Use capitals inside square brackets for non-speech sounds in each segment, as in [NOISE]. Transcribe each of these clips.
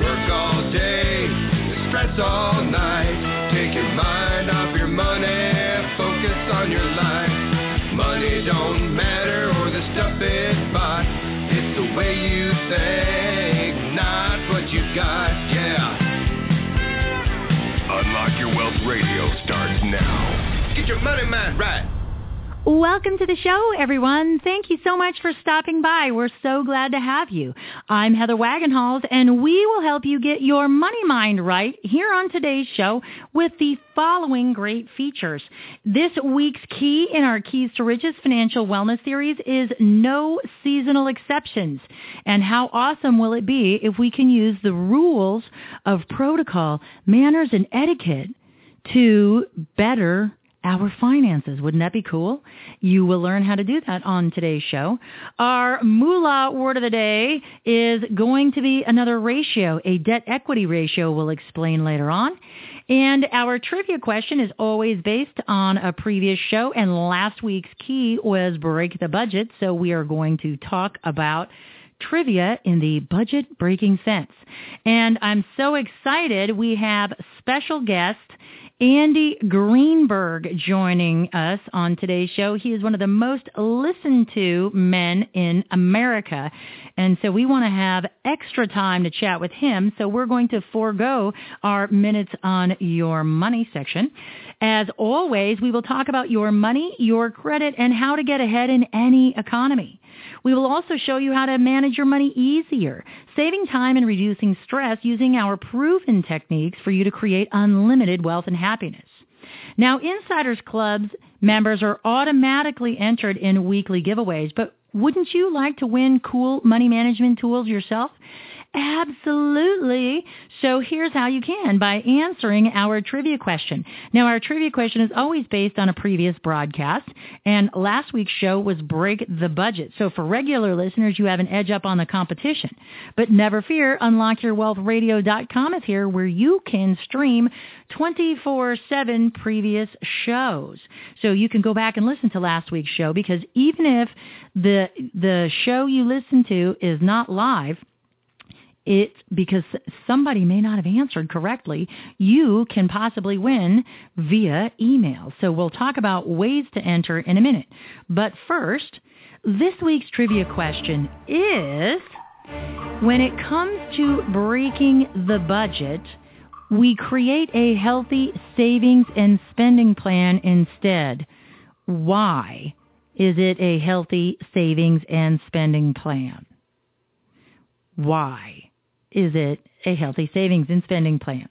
Work all day, stress all night. Take your mind off your money, focus on your life. Money don't matter or the stuff it bought. It's the way you think, not what you got. Yeah. Unlock Your Wealth Radio starts now. Get your money mind right. Welcome to the show, everyone. Thank you so much for stopping by. We're so glad to have you. I'm Heather Wagenhals, and we will help you get your money mind right here on today's show with the following great features. This week's key in our Keys to Riches financial wellness series is no seasonal exceptions. And how awesome will it be if we can use the rules of protocol, manners, and etiquette to better our finances. Wouldn't that be cool? You will learn how to do that on today's show. Our moolah word of the day is going to be another ratio, a debt equity ratio we'll explain later on. And our trivia question is always based on a previous show and last week's key was break the budget. So we are going to talk about trivia in the budget breaking sense. And I'm so excited. We have special guest Andy Greenberg joining us on today's show. He is one of the most listened to men in America. And so we want to have extra time to chat with him. So we're going to forego our minutes on your money section. As always, we will talk about your money, your credit, and how to get ahead in any economy. We will also show you how to manage your money easier, saving time and reducing stress using our proven techniques for you to create unlimited wealth and happiness. Now, Insiders Club's members are automatically entered in weekly giveaways, but wouldn't you like to win cool money management tools yourself? Absolutely. So here's how you can by answering our trivia question. Now our trivia question is always based on a previous broadcast and last week's show was break the budget. So for regular listeners, you have an edge up on the competition. But never fear, unlockyourwealthradio.com is here where you can stream 24-7 previous shows. So you can go back and listen to last week's show because even if the, the show you listen to is not live, it's because somebody may not have answered correctly, you can possibly win via email. So we'll talk about ways to enter in a minute. But first, this week's trivia question is, when it comes to breaking the budget, we create a healthy savings and spending plan instead. Why is it a healthy savings and spending plan? Why? Is it a healthy savings and spending plan?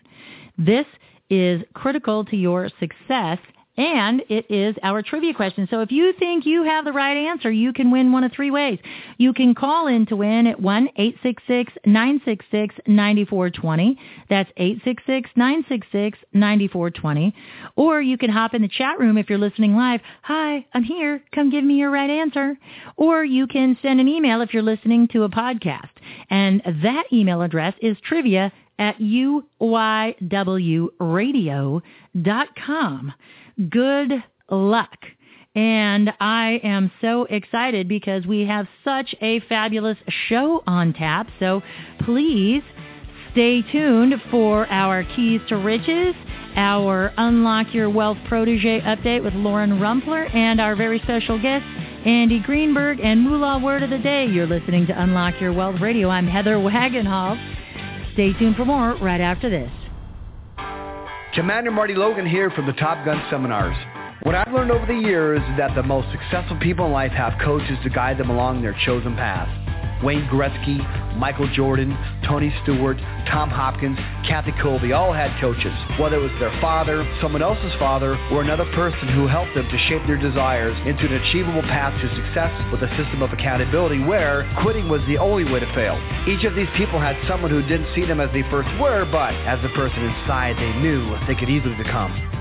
This is critical to your success and it is our trivia question. So if you think you have the right answer, you can win one of three ways. You can call in to win at 1-866-966-9420. That's 866-966-9420. Or you can hop in the chat room if you're listening live. Hi, I'm here. Come give me your right answer. Or you can send an email if you're listening to a podcast. And that email address is trivia at uywradio.com. Good luck. And I am so excited because we have such a fabulous show on tap. So please stay tuned for our Keys to Riches, our Unlock Your Wealth Protege update with Lauren Rumpler, and our very special guest, Andy Greenberg, and Moolah Word of the Day. You're listening to Unlock Your Wealth Radio. I'm Heather Wagenhals. Stay tuned for more right after this. Commander Marty Logan here from the Top Gun Seminars. What I've learned over the years is that the most successful people in life have coaches to guide them along their chosen path. Wayne Gretzky, Michael Jordan, Tony Stewart, Tom Hopkins, Kathy Kolbe all had coaches. Whether it was their father, someone else's father, or another person who helped them to shape their desires into an achievable path to success with a system of accountability where quitting was the only way to fail. Each of these people had someone who didn't see them as they first were, but as the person inside they knew they could easily become.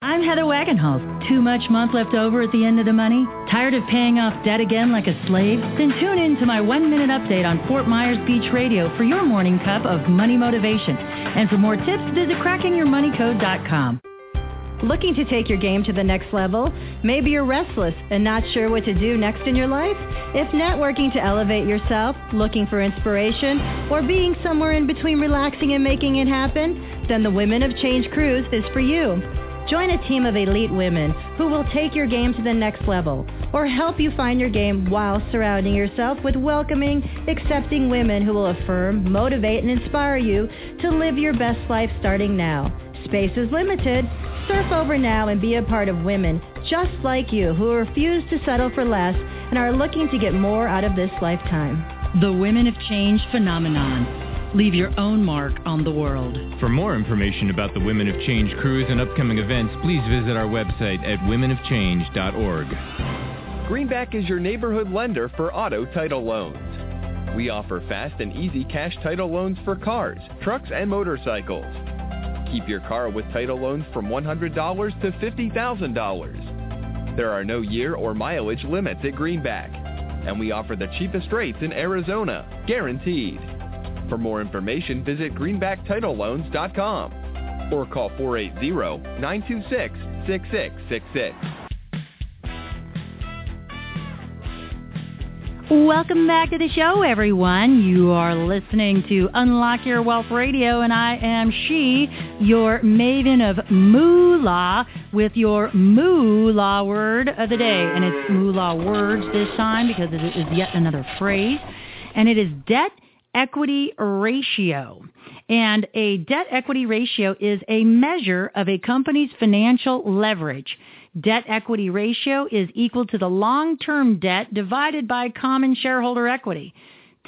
I'm Heather Wagenhals. Too much month left over at the end of the money? Tired of paying off debt again like a slave? Then tune in to my one-minute update on Fort Myers Beach Radio for your morning cup of money motivation. And for more tips, visit crackingyourmoneycode.com. Looking to take your game to the next level? Maybe you're restless and not sure what to do next in your life? If networking to elevate yourself, looking for inspiration, or being somewhere in between relaxing and making it happen, then the Women of Change Cruise is for you. Join a team of elite women who will take your game to the next level or help you find your game while surrounding yourself with welcoming, accepting women who will affirm, motivate, and inspire you to live your best life starting now. Space is limited. Surf over now and be a part of women just like you who refuse to settle for less and are looking to get more out of this lifetime. The Women of Change phenomenon. Leave your own mark on the world. For more information about the Women of Change cruise and upcoming events, please visit our website at womenofchange.org. Greenback is your neighborhood lender for auto title loans. We offer fast and easy cash title loans for cars, trucks, and motorcycles. Keep your car with title loans from $100 to $50,000. There are no year or mileage limits at Greenback, and we offer the cheapest rates in Arizona, guaranteed. For more information, visit greenbacktitleloans.com or call 480-926-6666. Welcome back to the show, everyone. You are listening to Unlock Your Wealth Radio, and I am she, your maven of moolah, with your moolah word of the day. And it's moolah words this time because it is yet another phrase. And it is debt equity ratio. And a debt equity ratio is a measure of a company's financial leverage. Debt equity ratio is equal to the long-term debt divided by common shareholder equity.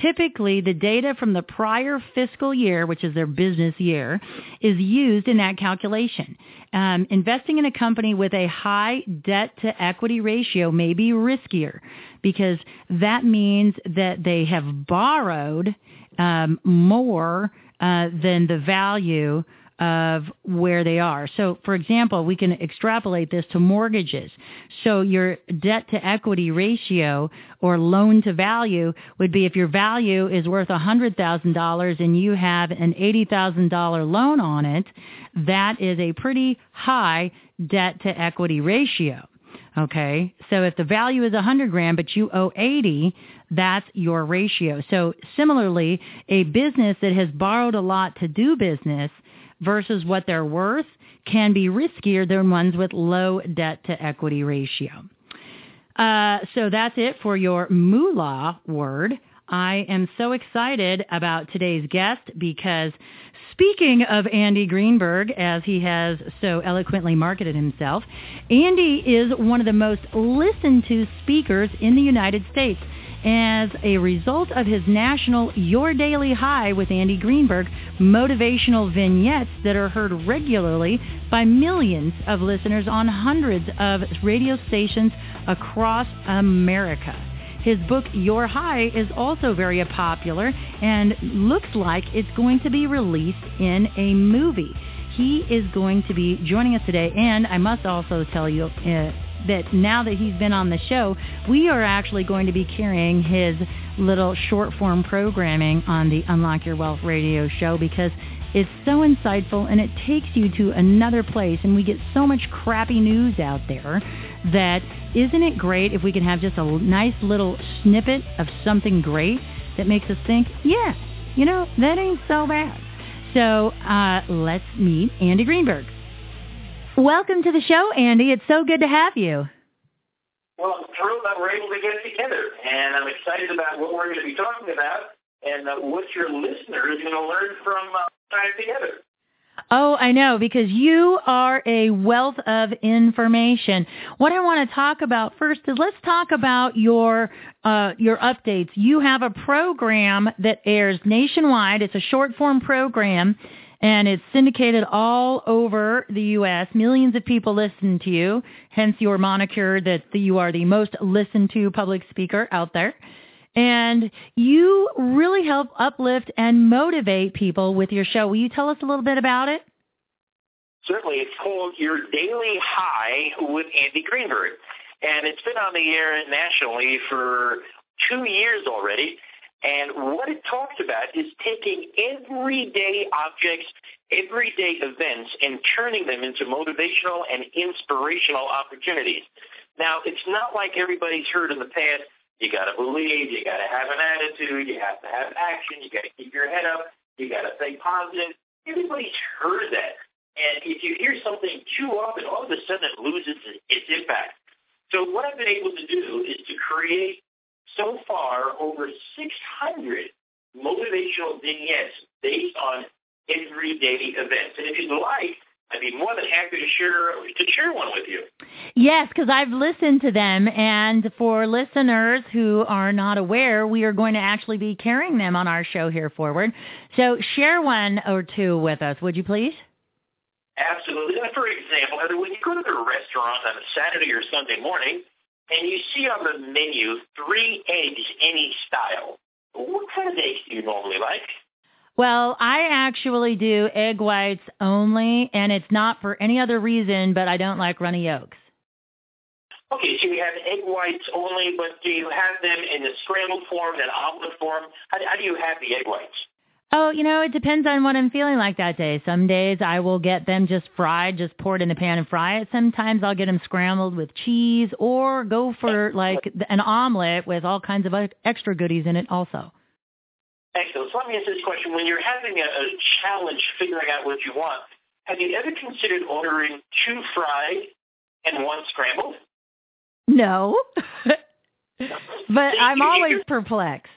Typically, the data from the prior fiscal year, which is their business year, is used in that calculation. Um, investing in a company with a high debt to equity ratio may be riskier because that means that they have borrowed um, more uh, than the value of where they are. So, for example, we can extrapolate this to mortgages. So your debt to equity ratio or loan to value would be if your value is worth $100,000 and you have an $80,000 loan on it, that is a pretty high debt to equity ratio. Okay. So if the value is 100 grand, but you owe 80, that's your ratio. So similarly, a business that has borrowed a lot to do business versus what they're worth can be riskier than ones with low debt to equity ratio. Uh, so that's it for your moolah word. I am so excited about today's guest because speaking of Andy Greenberg, as he has so eloquently marketed himself, Andy is one of the most listened to speakers in the United States as a result of his national Your Daily High with Andy Greenberg motivational vignettes that are heard regularly by millions of listeners on hundreds of radio stations across America. His book, Your High, is also very popular and looks like it's going to be released in a movie. He is going to be joining us today, and I must also tell you, uh, that now that he's been on the show, we are actually going to be carrying his little short form programming on the Unlock Your Wealth radio show because it's so insightful and it takes you to another place and we get so much crappy news out there that isn't it great if we can have just a nice little snippet of something great that makes us think, yeah, you know, that ain't so bad. So uh, let's meet Andy Greenberg. Welcome to the show, Andy. It's so good to have you. Well, I'm thrilled that we're able to get together, and I'm excited about what we're going to be talking about and uh, what your listeners are going to learn from uh, time together. Oh, I know, because you are a wealth of information. What I want to talk about first is let's talk about your uh, your updates. You have a program that airs nationwide. It's a short form program, and it's syndicated all over the U.S. Millions of people listen to you, hence your moniker that you are the most listened to public speaker out there. And you really help uplift and motivate people with your show. Will you tell us a little bit about it? Certainly. It's called Your Daily High with Andy Greenberg. And it's been on the air nationally for two years already. And what it talks about is taking everyday objects, everyday events, and turning them into motivational and inspirational opportunities. Now, it's not like everybody's heard in the past you got to believe. You got to have an attitude. You have to have action. You got to keep your head up. You got to think positive. Everybody's heard that. And if you hear something too often, all of a sudden it loses its impact. So what I've been able to do is to create so far over 600 motivational vignettes based on everyday events. And if you'd like, I'd be more than happy to share to share one with you. Yes, because I've listened to them, and for listeners who are not aware, we are going to actually be carrying them on our show here forward. So share one or two with us, would you please? Absolutely. For example, when you go to the restaurant on a Saturday or Sunday morning, and you see on the menu three eggs any style, what kind of eggs do you normally like? Well, I actually do egg whites only, and it's not for any other reason, but I don't like runny yolks. Okay, so you have egg whites only, but do you have them in the scrambled form and omelet form? How, how do you have the egg whites? Oh, you know, it depends on what I'm feeling like that day. Some days I will get them just fried, just pour it in the pan and fry it. Sometimes I'll get them scrambled with cheese or go for like an omelet with all kinds of extra goodies in it also. Excellent. So let me ask this question. When you're having a, a challenge figuring out what you want, have you ever considered ordering two fried and one scrambled? No. [LAUGHS] but I'm always perplexed.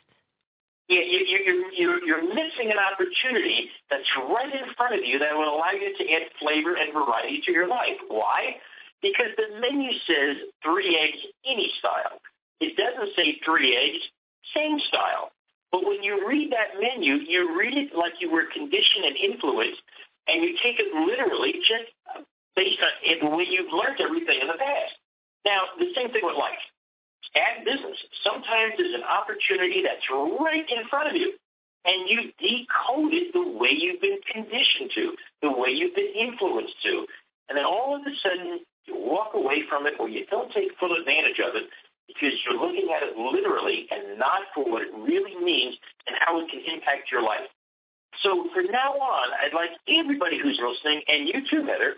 You, you, you're, you're missing an opportunity that's right in front of you that will allow you to add flavor and variety to your life. Why? Because the menu says three eggs, any style. It doesn't say three eggs, same style. But when you read that menu, you read it like you were conditioned and influenced, and you take it literally just based on the way you've learned everything in the past. Now, the same thing with life. At business, sometimes there's an opportunity that's right in front of you, and you decode it the way you've been conditioned to, the way you've been influenced to. And then all of a sudden, you walk away from it or you don't take full advantage of it because you're looking at it literally and not for what it really means and how it can impact your life. So from now on, I'd like everybody who's listening, and you too, Heather,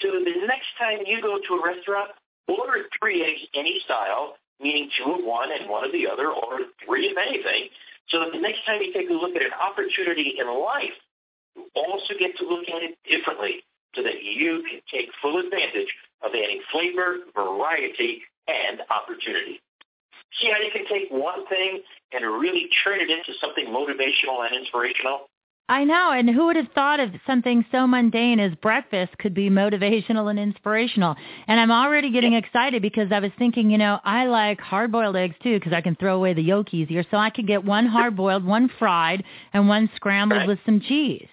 to the next time you go to a restaurant, order three eggs any style, meaning two of one and one of the other, or three of anything, so that the next time you take a look at an opportunity in life, you also get to look at it differently so that you can take full advantage of adding flavor, variety, and opportunity. See how you can take one thing and really turn it into something motivational and inspirational? I know, and who would have thought of something so mundane as breakfast could be motivational and inspirational? And I'm already getting excited because I was thinking, you know, I like hard-boiled eggs too because I can throw away the yolk easier. So I could get one hard-boiled, one fried, and one scrambled right. with some cheese.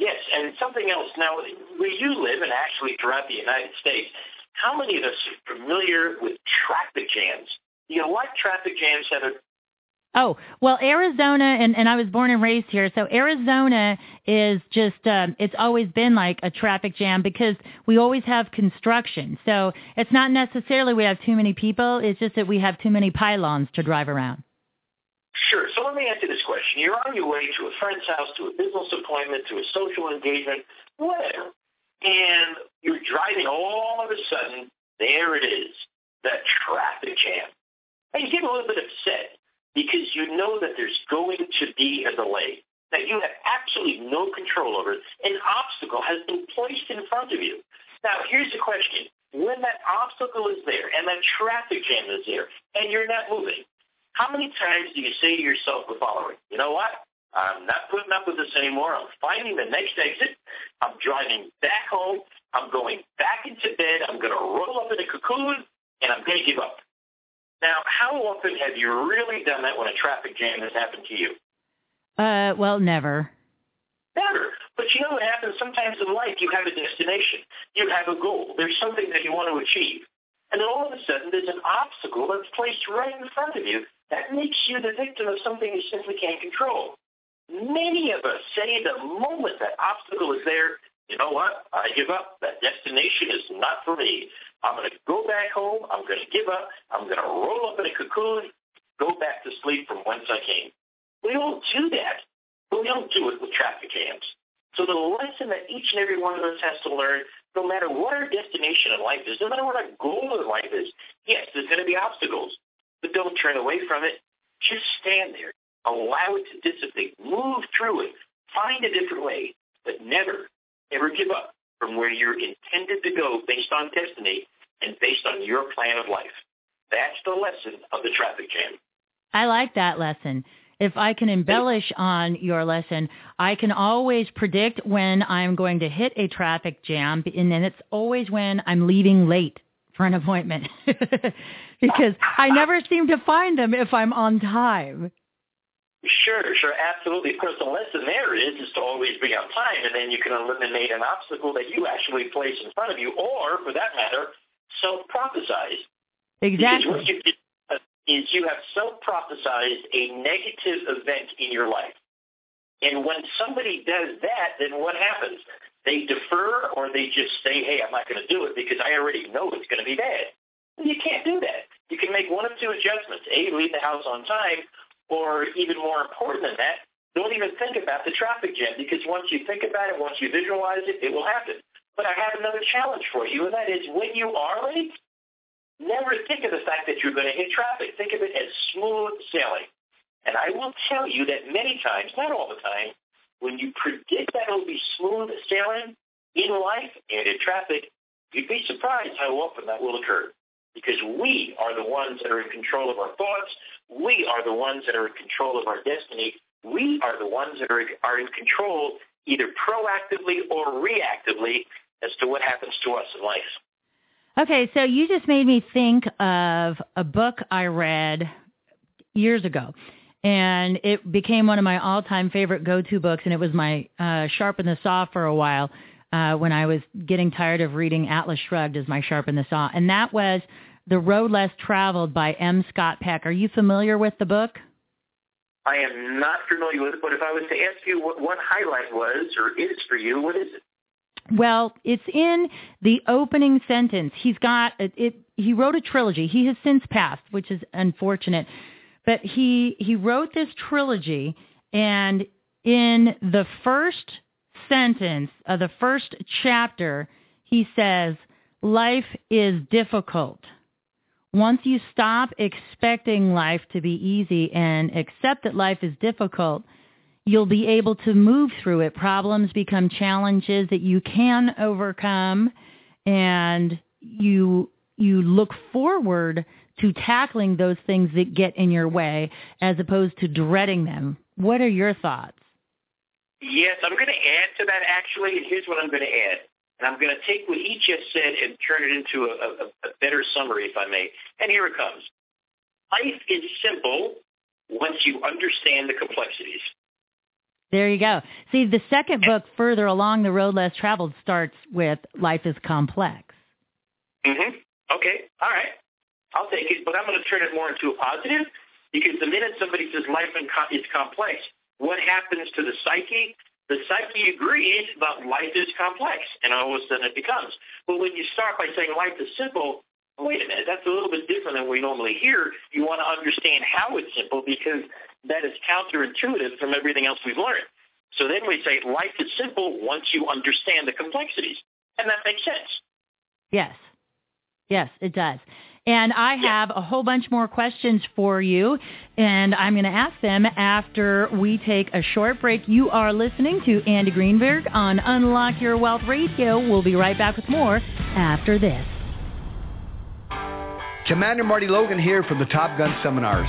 Yes, and something else. Now, where you live, and actually throughout the United States, how many of us are familiar with traffic jams? You know, like traffic jams have a Oh, well, Arizona, and, and I was born and raised here, so Arizona is just, um, it's always been like a traffic jam because we always have construction. So it's not necessarily we have too many people, it's just that we have too many pylons to drive around. Sure. So let me answer this question. You're on your way to a friend's house, to a business appointment, to a social engagement, whatever and you're driving all of a sudden, there it is, that traffic jam. And you get a little bit upset because you know that there's going to be a delay. that you have absolutely no control over. An obstacle has been placed in front of you. Now, here's the question. When that obstacle is there and that traffic jam is there and you're not moving, how many times do you say to yourself the following, you know what? I'm not putting up with this anymore. I'm finding the next exit. I'm driving back home. I'm going back into bed. I'm going to roll up in a cocoon and I'm going to give up. Now, how often have you really done that when a traffic jam has happened to you? Uh, well, never. Never. But you know what happens? Sometimes in life you have a destination. You have a goal. There's something that you want to achieve. And then all of a sudden there's an obstacle that's placed right in front of you that makes you the victim of something you simply can't control. Many of us say the moment that obstacle is there, you know what? I give up. That destination is not for me. I'm going to go back home. I'm going to give up. I'm going to roll up in a cocoon, go back to sleep from whence I came. We all do that, we don't do it with traffic jams. So the lesson that each and every one of us has to learn, no matter what our destination in life is, no matter what our goal in life is, yes, there's going to be obstacles, but don't turn away from it. Just stand there. Allow it to dissipate. Move through it. Find a different way, but never, ever give up from where you're intended to go based on destiny and based on your plan of life. That's the lesson of the traffic jam. I like that lesson if I can embellish on your lesson, I can always predict when I'm going to hit a traffic jam, and then it's always when I'm leaving late for an appointment [LAUGHS] because I never seem to find them if I'm on time. Sure, sure, absolutely. Of course, the lesson there is is to always be on time, and then you can eliminate an obstacle that you actually place in front of you, or, for that matter, self-prophesize. Exactly uh, is you have self-prophesized a negative event in your life. And when somebody does that, then what happens? They defer or they just say, hey, I'm not going to do it because I already know it's going to be bad. You can't do that. You can make one of two adjustments. A, leave the house on time, or even more important than that, don't even think about the traffic jam because once you think about it, once you visualize it, it will happen. But I have another challenge for you, and that is when you are late, Never think of the fact that you're going to hit traffic. Think of it as smooth sailing. And I will tell you that many times, not all the time, when you predict that it'll be smooth sailing in life and in traffic, you'd be surprised how often that will occur. Because we are the ones that are in control of our thoughts. We are the ones that are in control of our destiny. We are the ones that are, are in control either proactively or reactively as to what happens to us in life. Okay, so you just made me think of a book I read years ago. And it became one of my all-time favorite go-to books, and it was my uh, Sharpen the Saw for a while uh, when I was getting tired of reading Atlas Shrugged as my Sharpen the Saw. And that was The Road Less Traveled by M. Scott Peck. Are you familiar with the book? I am not familiar with it, but if I was to ask you what one highlight was or is for you, what is it? Well, it's in the opening sentence. He's got it, it. He wrote a trilogy. He has since passed, which is unfortunate. But he he wrote this trilogy, and in the first sentence of the first chapter, he says, "Life is difficult." Once you stop expecting life to be easy and accept that life is difficult, you'll be able to move through it. Problems become challenges that you can overcome and you you look forward to tackling those things that get in your way as opposed to dreading them. What are your thoughts? Yes, I'm going to add to that actually, and here's what I'm going to add. And I'm going to take what he just said and turn it into a, a, a better summary, if I may. And here it comes. Life is simple once you understand the complexities. There you go. See, the second book, Further Along the Road Less Traveled, starts with Life is Complex. Mm-hmm. Okay. All right. I'll take it, but I'm going to turn it more into a positive because the minute somebody says life is complex, what happens to the psyche? The psyche agrees about life is complex, and all of a sudden it becomes. But when you start by saying life is simple, wait a minute, that's a little bit different than we normally hear. You want to understand how it's simple because that is counterintuitive from everything else we've learned. So then we say life is simple once you understand the complexities. And that makes sense. Yes. Yes, it does. And I have a whole bunch more questions for you, and I'm going to ask them after we take a short break. You are listening to Andy Greenberg on Unlock Your Wealth Radio. We'll be right back with more after this. Commander Marty Logan here from the Top Gun Seminars.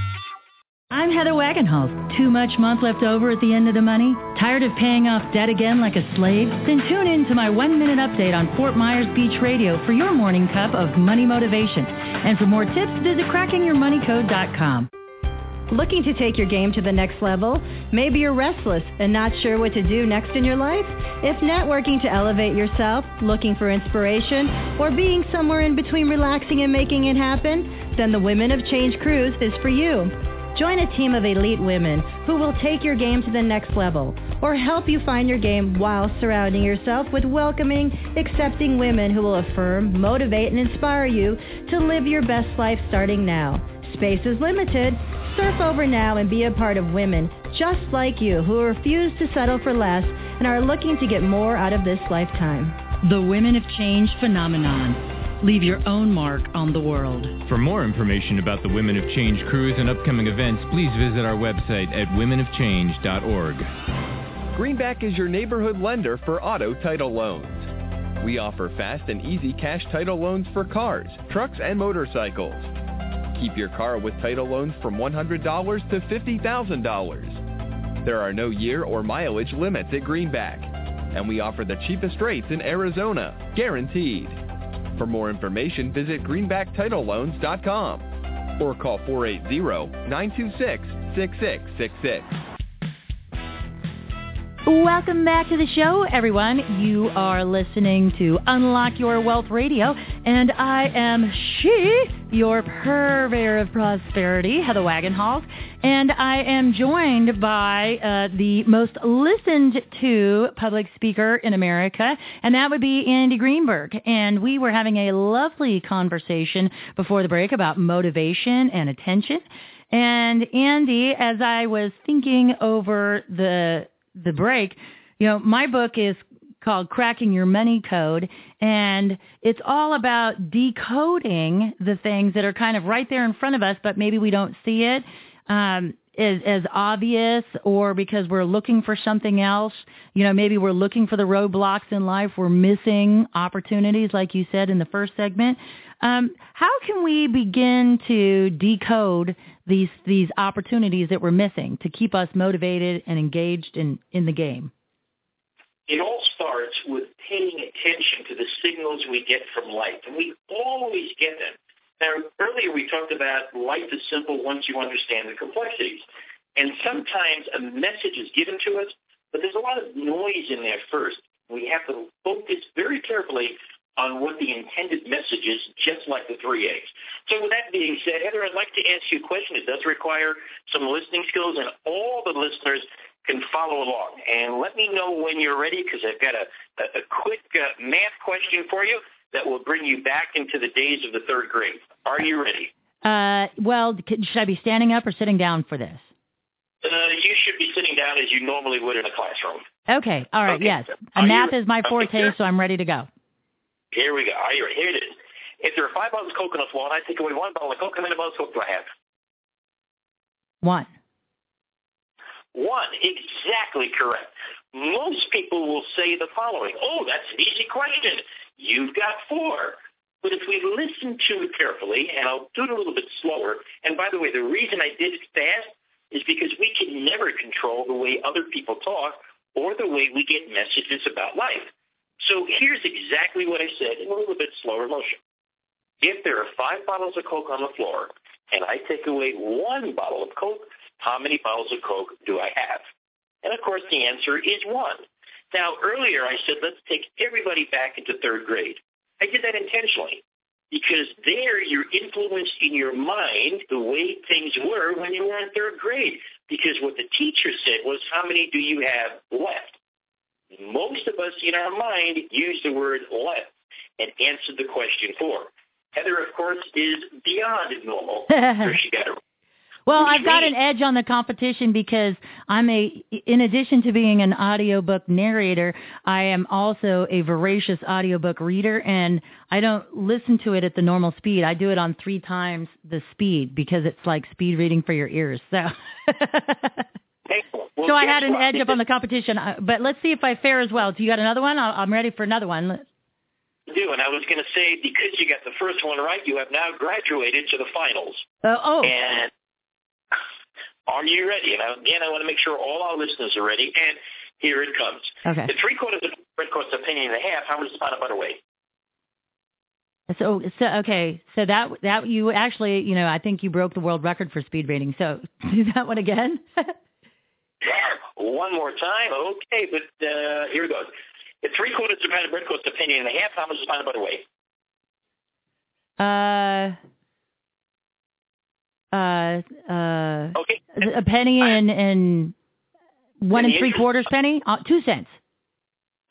I'm Heather Wagenhals. Too much month left over at the end of the money? Tired of paying off debt again like a slave? Then tune in to my one-minute update on Fort Myers Beach Radio for your morning cup of money motivation. And for more tips, visit crackingyourmoneycode.com. Looking to take your game to the next level? Maybe you're restless and not sure what to do next in your life? If networking to elevate yourself, looking for inspiration, or being somewhere in between relaxing and making it happen, then the Women of Change Cruise is for you. Join a team of elite women who will take your game to the next level or help you find your game while surrounding yourself with welcoming, accepting women who will affirm, motivate, and inspire you to live your best life starting now. Space is limited. Surf over now and be a part of women just like you who refuse to settle for less and are looking to get more out of this lifetime. The Women of Change phenomenon. Leave your own mark on the world. For more information about the Women of Change cruise and upcoming events, please visit our website at womenofchange.org. Greenback is your neighborhood lender for auto title loans. We offer fast and easy cash title loans for cars, trucks, and motorcycles. Keep your car with title loans from $100 to $50,000. There are no year or mileage limits at Greenback, and we offer the cheapest rates in Arizona, guaranteed. For more information, visit greenbacktitleloans.com or call 480-926-6666. Welcome back to the show, everyone. You are listening to Unlock Your Wealth Radio, and I am she, your purveyor of prosperity, Heather Wagenhals, and I am joined by uh, the most listened to public speaker in America, and that would be Andy Greenberg. And we were having a lovely conversation before the break about motivation and attention. And Andy, as I was thinking over the the break, you know, my book is called Cracking Your Money Code, and it's all about decoding the things that are kind of right there in front of us, but maybe we don't see it um, as, as obvious, or because we're looking for something else. You know, maybe we're looking for the roadblocks in life. We're missing opportunities, like you said in the first segment. Um, how can we begin to decode these these opportunities that we're missing to keep us motivated and engaged in, in the game? It all starts with paying attention to the signals we get from life, and we always get them. Now, earlier we talked about life is simple once you understand the complexities. And sometimes a message is given to us, but there's a lot of noise in there first. We have to focus very carefully on what the intended message is, just like the three A's. So with that being said, Heather, I'd like to ask you a question. It does require some listening skills, and all the listeners can follow along. And let me know when you're ready, because I've got a, a, a quick uh, math question for you that will bring you back into the days of the third grade. Are you ready? Uh, well, should I be standing up or sitting down for this? Uh, you should be sitting down as you normally would in a classroom. Okay. All right. Okay. Yes. Are math you- is my forte, okay. so I'm ready to go. Here we go. Ah, are you ready? Here it is. If there are five bottles of coconut water, I take away one bottle of Coke. How many bottles of Coke do I have? One. One. Exactly correct. Most people will say the following. Oh, that's an easy question. You've got four. But if we listen to it carefully, and I'll do it a little bit slower, and by the way, the reason I did it fast is because we can never control the way other people talk or the way we get messages about life. So here's exactly what I said in a little bit slower motion. If there are five bottles of Coke on the floor and I take away one bottle of Coke, how many bottles of Coke do I have? And of course the answer is one. Now earlier I said let's take everybody back into third grade. I did that intentionally because there you're influenced in your mind the way things were when you were in third grade. Because what the teacher said was, how many do you have left? Most of us in our mind use the word left and answered the question for. Heather, of course, is beyond normal. [LAUGHS] she got it well, I've got an edge on the competition because I'm a, in addition to being an audiobook narrator, I am also a voracious audiobook reader and I don't listen to it at the normal speed. I do it on three times the speed because it's like speed reading for your ears. So. [LAUGHS] well, so I had an edge up on the competition, but let's see if I fare as well. Do you got another one? I'm ready for another one. Do and I was going to say because you got the first one right, you have now graduated to the finals. Uh, oh, and [LAUGHS] are you ready? And again, I want to make sure all our listeners are ready. And here it comes. Okay. The three quarters of bread costs a penny and a half. How much is pound of butter weigh? So, so okay, so that that you actually, you know, I think you broke the world record for speed reading. So [LAUGHS] do that one again. [LAUGHS] [LAUGHS] one more time, okay. But uh, here it goes. If three quarters of a pound of bread costs a penny and a half, how much is a pound of butter weigh? Uh, uh, uh, okay. a penny and and one and, three quarters penny, uh, two cents.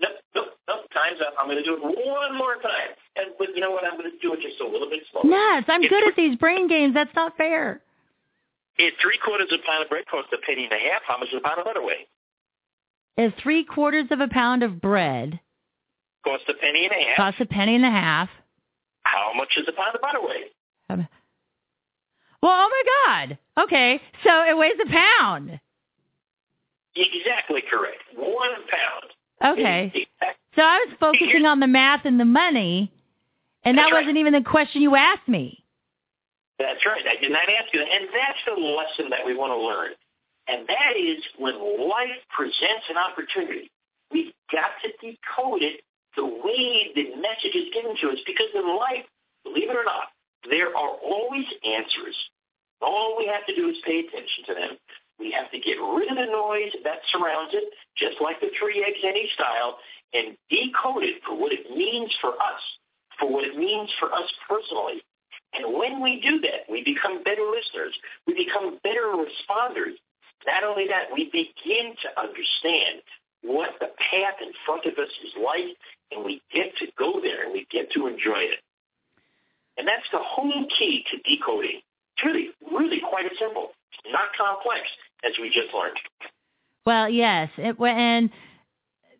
Nope, nope, nope. Time's up. I'm going to do it one more time. And but you know what? I'm going to do it just a little bit slower. Nuts! I'm if good at these brain games. That's not fair. If three quarters of a pound of bread costs a penny and a half, how much does a pound of butter weigh? If three quarters of a pound of bread costs a penny and a half, costs a penny and a half, how much does a pound of butter weigh? Um, well, oh my God. Okay, so it weighs a pound. Exactly correct. One pound. Okay. So I was focusing on the math and the money, and that wasn't even the question you asked me. That's right. I did not ask you that. And that's the lesson that we want to learn. And that is when life presents an opportunity, we've got to decode it the way the message is given to us. Because in life, believe it or not, there are always answers. All we have to do is pay attention to them. We have to get rid of the noise that surrounds it, just like the three eggs any style, and decode it for what it means for us, for what it means for us personally. And when we do that, we become better listeners. We become better responders. Not only that, we begin to understand what the path in front of us is like, and we get to go there and we get to enjoy it. And that's the whole key to decoding. It's really, really quite simple, not complex, as we just learned. Well, yes. It, and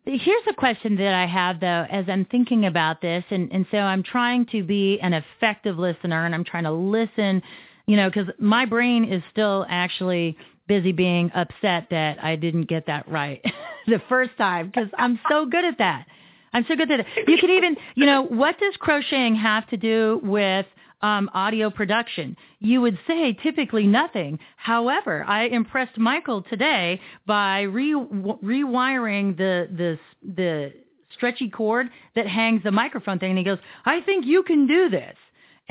here's a question that I have, though, as I'm thinking about this. And, and so I'm trying to be an effective listener, and I'm trying to listen, you know, because my brain is still actually busy being upset that I didn't get that right [LAUGHS] the first time because I'm so good at that. I'm so good at it. You could even, you know, what does crocheting have to do with um, audio production? You would say typically nothing. However, I impressed Michael today by re- rewiring the the the stretchy cord that hangs the microphone thing, and he goes, "I think you can do this."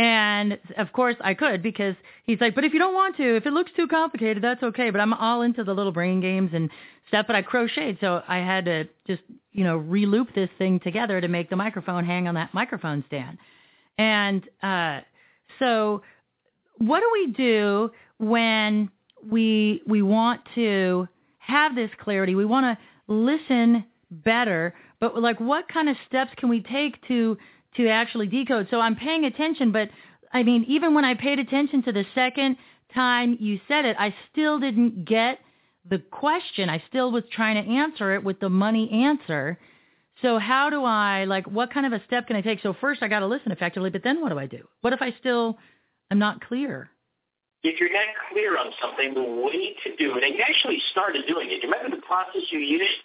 And of course I could because he's like, but if you don't want to, if it looks too complicated, that's okay. But I'm all into the little brain games and stuff. But I crocheted, so I had to just you know reloop this thing together to make the microphone hang on that microphone stand. And uh, so, what do we do when we we want to have this clarity? We want to listen better, but like, what kind of steps can we take to to actually decode. So I'm paying attention, but I mean, even when I paid attention to the second time you said it, I still didn't get the question. I still was trying to answer it with the money answer. So how do I like what kind of a step can I take? So first I got to listen effectively, but then what do I do? What if I still am not clear? If you're not clear on something, the way to do it, and you actually started doing it. You remember the process you used?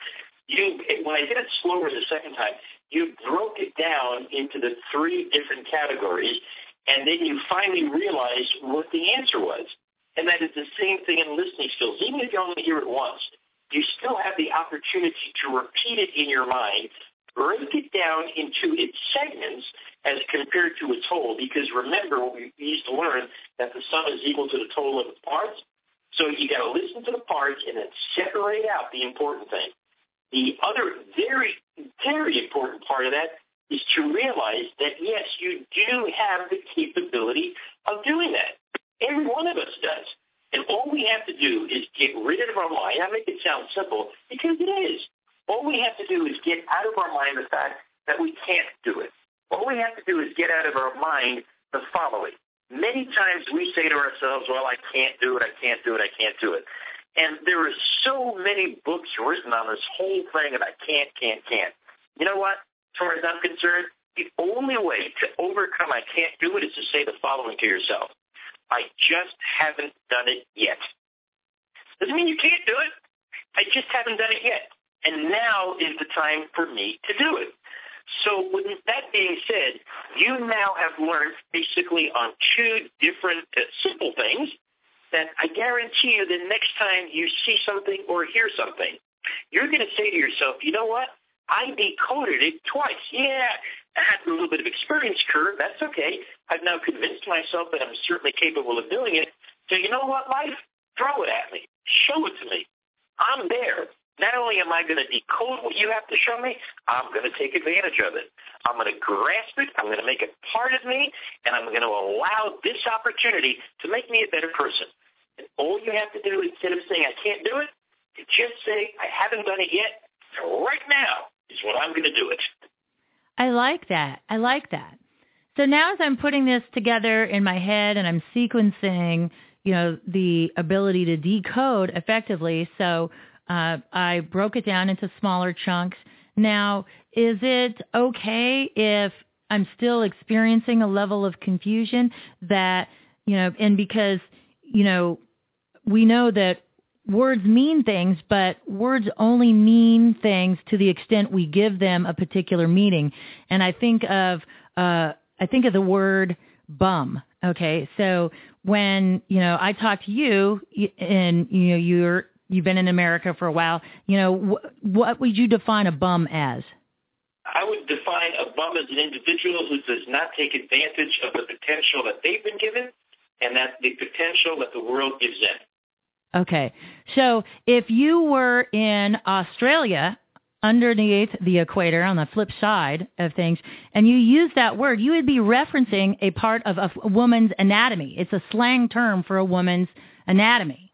You when I did it slower the second time, you broke it down into the three different categories, and then you finally realized what the answer was. And that is the same thing in listening skills. Even if you only hear it once, you still have the opportunity to repeat it in your mind, break it down into its segments as compared to its whole. Because remember, we used to learn that the sum is equal to the total of its parts. So you got to listen to the parts and then separate out the important thing. The other very, very important part of that is to realize that yes, you do have the capability of doing that. Every one of us does. And all we have to do is get rid of our mind. I make it sound simple because it is. All we have to do is get out of our mind the fact that we can't do it. All we have to do is get out of our mind the following. Many times we say to ourselves, well, I can't do it, I can't do it, I can't do it. And there are so many books written on this whole thing I can't, can't, can't. You know what? As far as I'm concerned, the only way to overcome I can't do it is to say the following to yourself. I just haven't done it yet. Doesn't mean you can't do it. I just haven't done it yet. And now is the time for me to do it. So with that being said, you now have learned basically on two different uh, simple things that I guarantee you the next time you see something or hear something, you're going to say to yourself, you know what? I decoded it twice. Yeah, I had a little bit of experience curve. That's okay. I've now convinced myself that I'm certainly capable of doing it. So you know what, life? Throw it at me. Show it to me. I'm there. Not only am I going to decode what you have to show me, I'm going to take advantage of it. I'm going to grasp it. I'm going to make it part of me, and I'm going to allow this opportunity to make me a better person. And all you have to do instead of saying I can't do it, just say I haven't done it yet. Right now is when I'm going to do it. I like that. I like that. So now as I'm putting this together in my head and I'm sequencing, you know, the ability to decode effectively. So uh, I broke it down into smaller chunks. Now, is it okay if I'm still experiencing a level of confusion that, you know, and because, you know, we know that words mean things, but words only mean things to the extent we give them a particular meaning. And I think of, uh, I think of the word bum. Okay. So when, you know, I talk to you and, you know, you're, you've been in America for a while. You know, wh- what would you define a bum as? I would define a bum as an individual who does not take advantage of the potential that they've been given and that the potential that the world gives them. Okay. So if you were in Australia underneath the equator on the flip side of things and you use that word, you would be referencing a part of a woman's anatomy. It's a slang term for a woman's anatomy.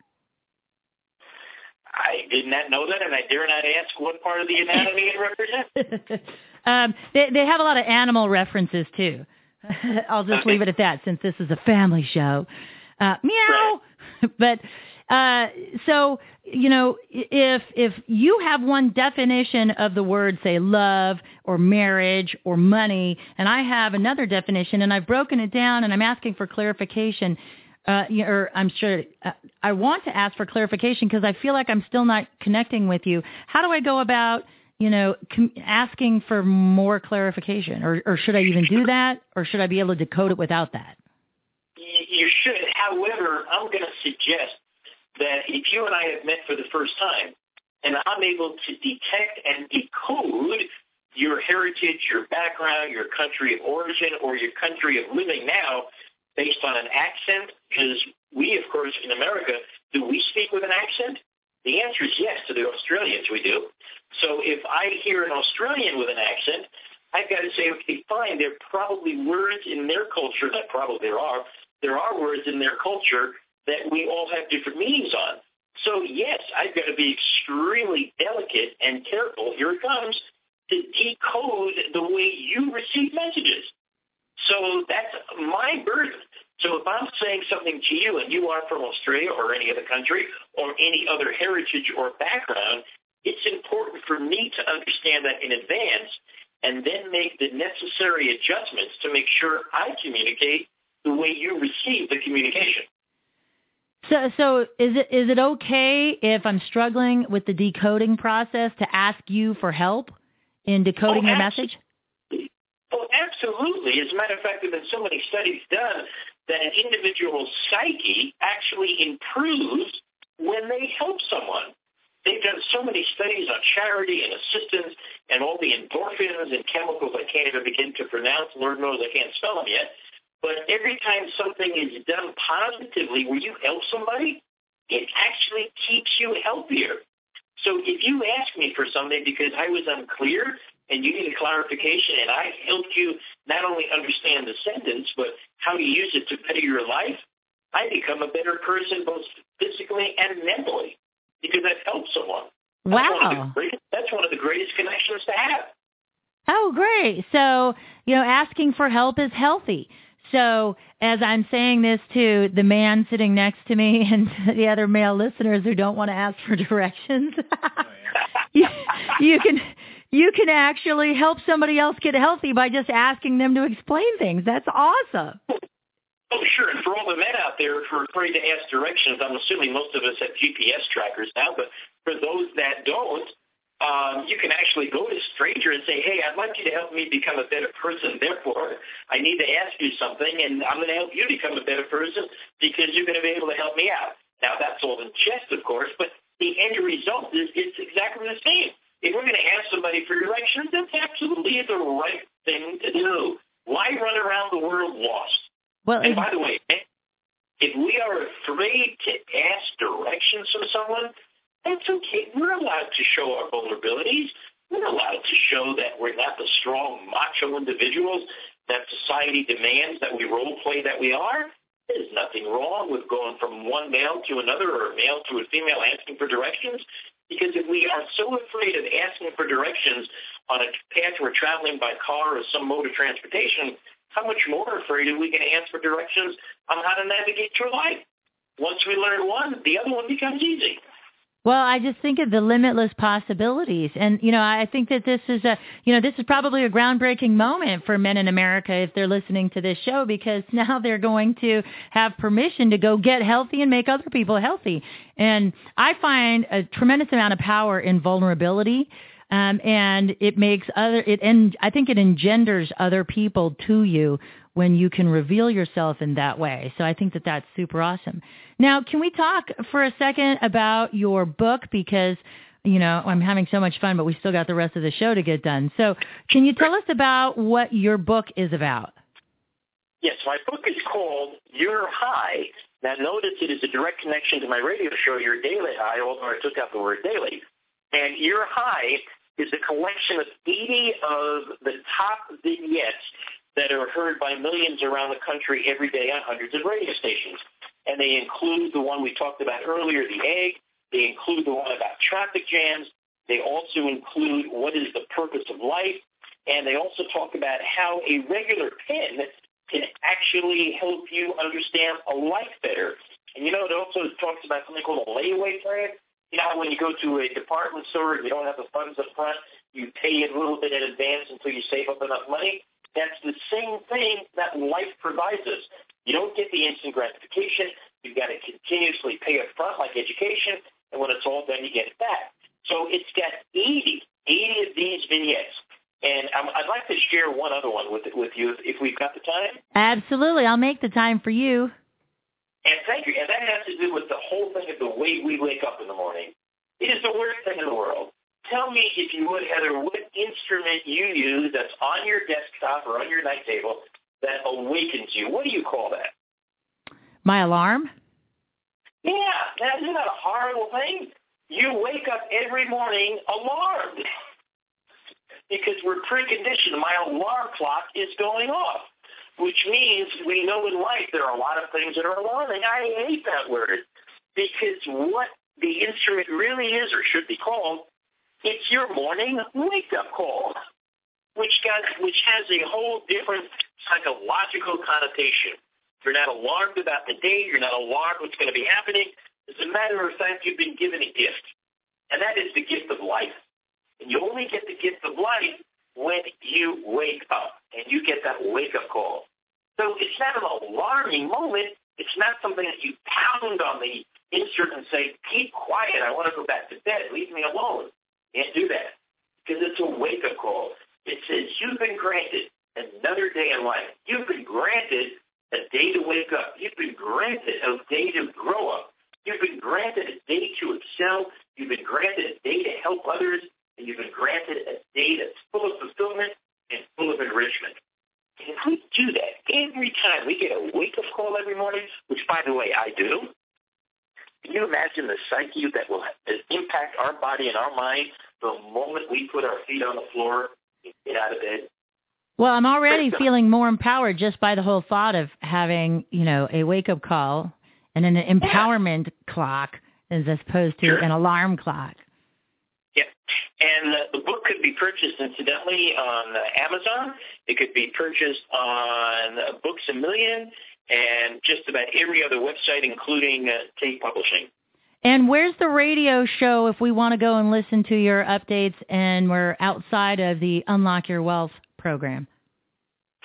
I did not know that, and I dare not ask what part of the anatomy it represents. [LAUGHS] um, they, they have a lot of animal references too. [LAUGHS] I'll just leave it at that since this is a family show. Uh, meow. [LAUGHS] but uh, so you know, if if you have one definition of the word, say love or marriage or money, and I have another definition, and I've broken it down, and I'm asking for clarification uh, or I'm sure uh, I want to ask for clarification because I feel like I'm still not connecting with you. How do I go about, you know, com- asking for more clarification, or, or should I even do that, or should I be able to decode it without that? You should. However, I'm going to suggest that if you and I have met for the first time, and I'm able to detect and decode your heritage, your background, your country of origin, or your country of living now based on an accent? Because we, of course, in America, do we speak with an accent? The answer is yes to the Australians, we do. So if I hear an Australian with an accent, I've got to say, okay, fine, there are probably words in their culture, that probably there are, there are words in their culture that we all have different meanings on. So yes, I've got to be extremely delicate and careful, here it comes, to decode the way you receive messages. So that's my burden. So if I'm saying something to you and you are from Australia or any other country or any other heritage or background, it's important for me to understand that in advance and then make the necessary adjustments to make sure I communicate the way you receive the communication. So, so is it is it okay if I'm struggling with the decoding process to ask you for help in decoding oh, your message? Oh, absolutely. As a matter of fact, there have been so many studies done that an individual's psyche actually improves when they help someone. They've done so many studies on charity and assistance and all the endorphins and chemicals I can't even begin to pronounce. Lord knows I can't spell them yet. But every time something is done positively where you help somebody, it actually keeps you healthier. So if you ask me for something because I was unclear and you need a clarification and I helped you not only understand the sentence, but how to use it to better your life, I become a better person both physically and mentally because I've helped someone. That's wow. One greatest, that's one of the greatest connections to have. Oh, great. So, you know, asking for help is healthy. So, as I'm saying this to the man sitting next to me [LAUGHS] and the other male listeners who don't want to ask for directions, [LAUGHS] oh, you, you can you can actually help somebody else get healthy by just asking them to explain things. That's awesome. Oh, sure. And for all the men out there who are afraid to ask directions, I'm assuming most of us have GPS trackers now, but for those that don't, um, you can actually go to a stranger and say, hey, I'd like you to help me become a better person. Therefore, I need to ask you something, and I'm going to help you become a better person because you're going to be able to help me out. Now, that's all in jest, of course, but the end result is it's exactly the same. If we're going to ask somebody for directions, that's absolutely the right thing to do. Why run around the world lost? Well, and by the way, if we are afraid to ask directions from someone, that's okay. We're allowed to show our vulnerabilities. We're allowed to show that we're not the strong, macho individuals that society demands that we role play that we are. There's nothing wrong with going from one male to another or a male to a female asking for directions. Because if we are so afraid of asking for directions on a path we're traveling by car or some mode of transportation, how much more afraid are we going to ask for directions on how to navigate through life? Once we learn one, the other one becomes easy. Well, I just think of the limitless possibilities. And, you know, I think that this is a, you know, this is probably a groundbreaking moment for men in America if they're listening to this show because [LAUGHS] now they're going to have permission to go get healthy and make other people healthy. And I find a tremendous amount of power in vulnerability um, and it makes other it and I think it engenders other people to you when you can reveal yourself in that way. So I think that that's super awesome. Now, can we talk for a second about your book because you know, I'm having so much fun, but we still got the rest of the show to get done. So, can you tell us about what your book is about? Yes, my book is called Your High. Now, notice it is a direct connection to my radio show, Your Daily High, although I took out the word daily. And Your High is a collection of 80 of the top vignettes that are heard by millions around the country every day on hundreds of radio stations. And they include the one we talked about earlier, the egg. They include the one about traffic jams. They also include what is the purpose of life. And they also talk about how a regular pen can actually help you understand a life better. And you know, it also talks about something called a layaway plan. You know, when you go to a department store and you don't have the funds up front, you pay a little bit in advance until you save up enough money. That's the same thing that life provides us. You don't get the instant gratification. You've got to continuously pay up front like education, and when it's all done, you get it back. So it's got 80, 80 of these vignettes. And I'd like to share one other one with with you if we've got the time. Absolutely. I'll make the time for you. And thank you. And that has to do with the whole thing of the way we wake up in the morning. It is the worst thing in the world. Tell me, if you would, Heather, what instrument you use that's on your desktop or on your night table that awakens you. What do you call that? My alarm? Yeah, that, isn't that a horrible thing? You wake up every morning alarmed [LAUGHS] because we're preconditioned. My alarm clock is going off which means we know in life there are a lot of things that are alarming. I hate that word because what the instrument really is or should be called, it's your morning wake-up call, which, got, which has a whole different psychological connotation. You're not alarmed about the day. You're not alarmed what's going to be happening. As a matter of fact, you've been given a gift, and that is the gift of life. And you only get the gift of life when you wake up and you get that wake-up call. So it's not an alarming moment. It's not something that you pound on the instrument and say, keep quiet. I want to go back to bed. Leave me alone. Can't do that because it's a wake-up call. It says you've been granted another day in life. You've been granted a day to wake up. You've been granted a day to grow up. You've been granted a day to excel. You've been granted a day to help others, and you've been granted a day that's full of fulfillment and full of enrichment. And if we do that every time we get a wake-up call every morning, which, by the way, I do, can you imagine the psyche that will impact our body and our mind the moment we put our feet on the floor get out of bed? Well, I'm already feeling more empowered just by the whole thought of having, you know, a wake-up call and an empowerment yeah. clock as opposed to sure. an alarm clock. Yeah, and the book could be purchased incidentally on uh, Amazon. It could be purchased on uh, Books a Million and just about every other website, including uh, Tate Publishing. And where's the radio show if we want to go and listen to your updates and we're outside of the Unlock Your Wealth program?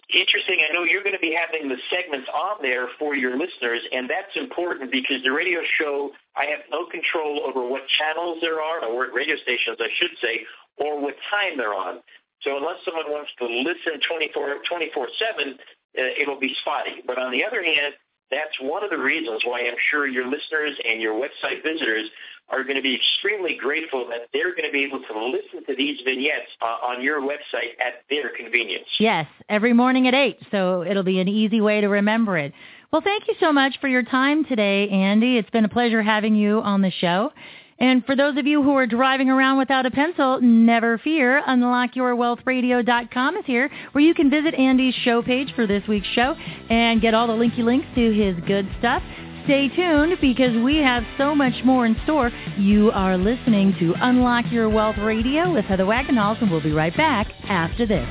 Interesting. I know you're going to be having the segments on there for your listeners, and that's important because the radio show, I have no control over what channels there are, or radio stations, I should say, or what time they're on. So unless someone wants to listen 24, 24-7, uh, it'll be spotty. But on the other hand, that's one of the reasons why I'm sure your listeners and your website visitors are going to be extremely grateful that they're going to be able to listen to these vignettes uh, on your website at their convenience. Yes, every morning at 8, so it'll be an easy way to remember it. Well, thank you so much for your time today, Andy. It's been a pleasure having you on the show. And for those of you who are driving around without a pencil, never fear. UnlockYourWealthRadio.com is here, where you can visit Andy's show page for this week's show and get all the linky links to his good stuff. Stay tuned because we have so much more in store. You are listening to Unlock Your Wealth Radio with Heather Wagenhals, and we'll be right back after this.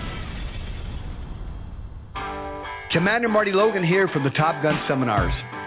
Commander Marty Logan here from the Top Gun Seminars.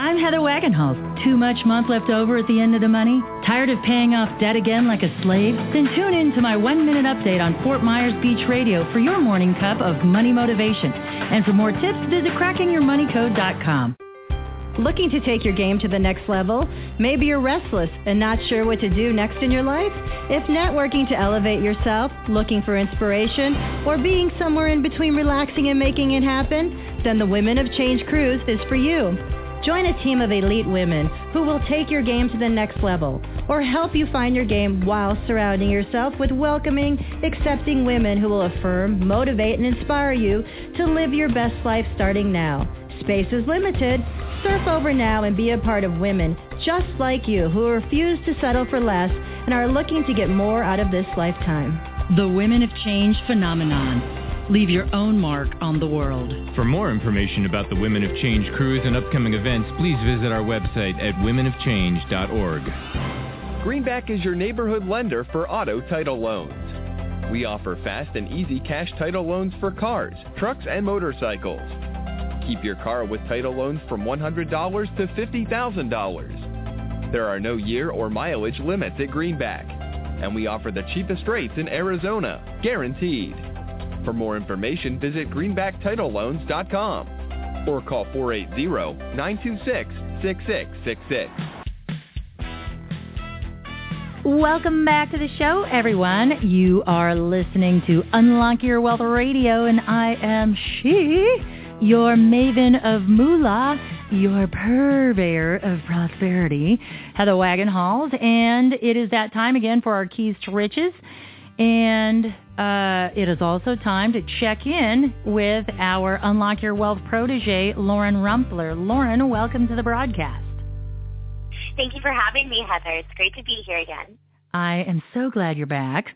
I'm Heather Wagenhals. Too much month left over at the end of the money? Tired of paying off debt again like a slave? Then tune in to my one-minute update on Fort Myers Beach Radio for your morning cup of money motivation. And for more tips, visit crackingyourmoneycode.com. Looking to take your game to the next level? Maybe you're restless and not sure what to do next in your life? If networking to elevate yourself, looking for inspiration, or being somewhere in between relaxing and making it happen, then the Women of Change Cruise is for you. Join a team of elite women who will take your game to the next level or help you find your game while surrounding yourself with welcoming, accepting women who will affirm, motivate, and inspire you to live your best life starting now. Space is limited. Surf over now and be a part of women just like you who refuse to settle for less and are looking to get more out of this lifetime. The Women of Change phenomenon Leave your own mark on the world. For more information about the Women of Change cruise and upcoming events, please visit our website at womenofchange.org. Greenback is your neighborhood lender for auto title loans. We offer fast and easy cash title loans for cars, trucks, and motorcycles. Keep your car with title loans from $100 to $50,000. There are no year or mileage limits at Greenback, and we offer the cheapest rates in Arizona, guaranteed. For more information, visit greenbacktitleloans.com or call 480-926-6666. Welcome back to the show, everyone. You are listening to Unlock Your Wealth Radio, and I am she, your maven of moolah, your purveyor of prosperity, Heather Wagenhals, and it is that time again for our keys to riches. And uh, it is also time to check in with our Unlock Your Wealth protege, Lauren Rumpler. Lauren, welcome to the broadcast. Thank you for having me, Heather. It's great to be here again. I am so glad you're back.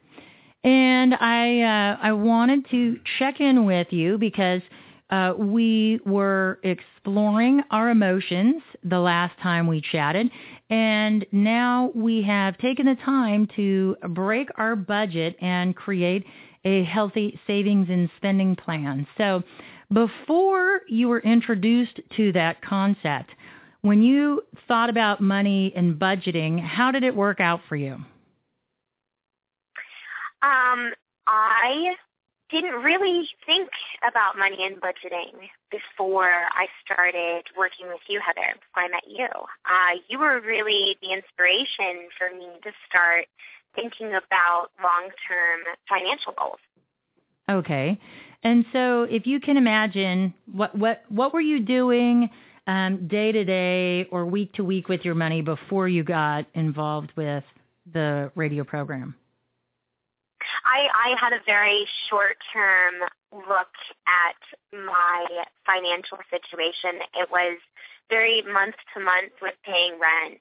And I uh, I wanted to check in with you because uh, we were exploring our emotions the last time we chatted, and now we have taken the time to break our budget and create a healthy savings and spending plan. So, before you were introduced to that concept, when you thought about money and budgeting, how did it work out for you? Um, I didn't really think about money and budgeting before I started working with you, Heather, before I met you. Uh, you were really the inspiration for me to start thinking about long-term financial goals. Okay. And so if you can imagine what what what were you doing um, day to day or week to week with your money before you got involved with the radio program? I, I had a very short term look at my financial situation. It was very month to month with paying rent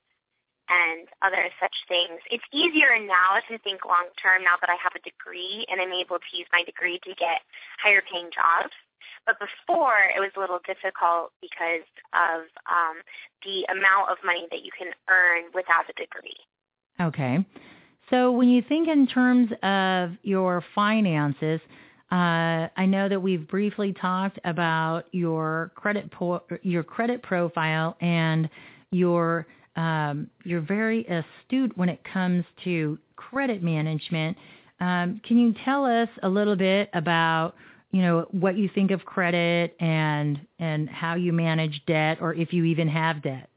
and other such things. It's easier now to think long term now that I have a degree and I'm able to use my degree to get higher paying jobs. But before it was a little difficult because of um, the amount of money that you can earn without a degree. Okay. So when you think in terms of your finances, uh, I know that we've briefly talked about your credit po- your credit profile and your um, you're very astute when it comes to credit management. Um, can you tell us a little bit about you know what you think of credit and and how you manage debt, or if you even have debt?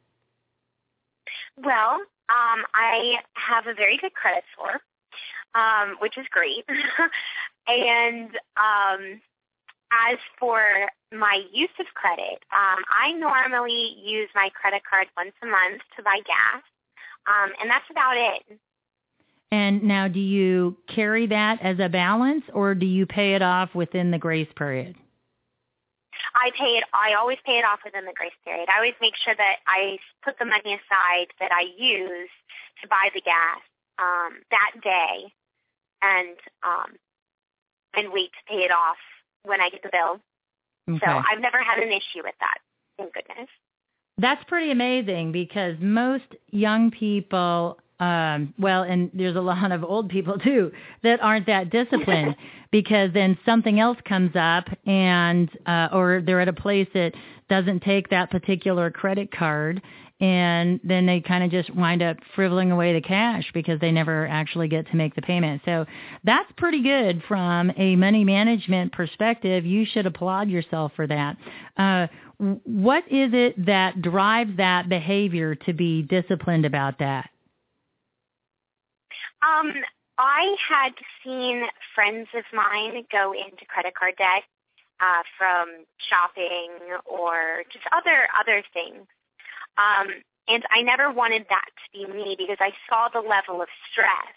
Well, um, I have a very good credit score, um, which is great. [LAUGHS] and um, as for my use of credit, um, I normally use my credit card once a month to buy gas, um, and that's about it. And now, do you carry that as a balance, or do you pay it off within the grace period? I pay it. I always pay it off within the grace period. I always make sure that I put the money aside that I use to buy the gas um, that day, and um, and wait to pay it off when I get the bill. Okay. So I've never had an issue with that. Thank goodness. That's pretty amazing because most young people um well and there's a lot of old people too that aren't that disciplined [LAUGHS] because then something else comes up and uh or they're at a place that doesn't take that particular credit card and then they kind of just wind up frivoling away the cash because they never actually get to make the payment. So that's pretty good from a money management perspective. You should applaud yourself for that. Uh, what is it that drives that behavior to be disciplined about that? Um, I had seen friends of mine go into credit card debt uh, from shopping or just other other things. Um, and I never wanted that to be me because I saw the level of stress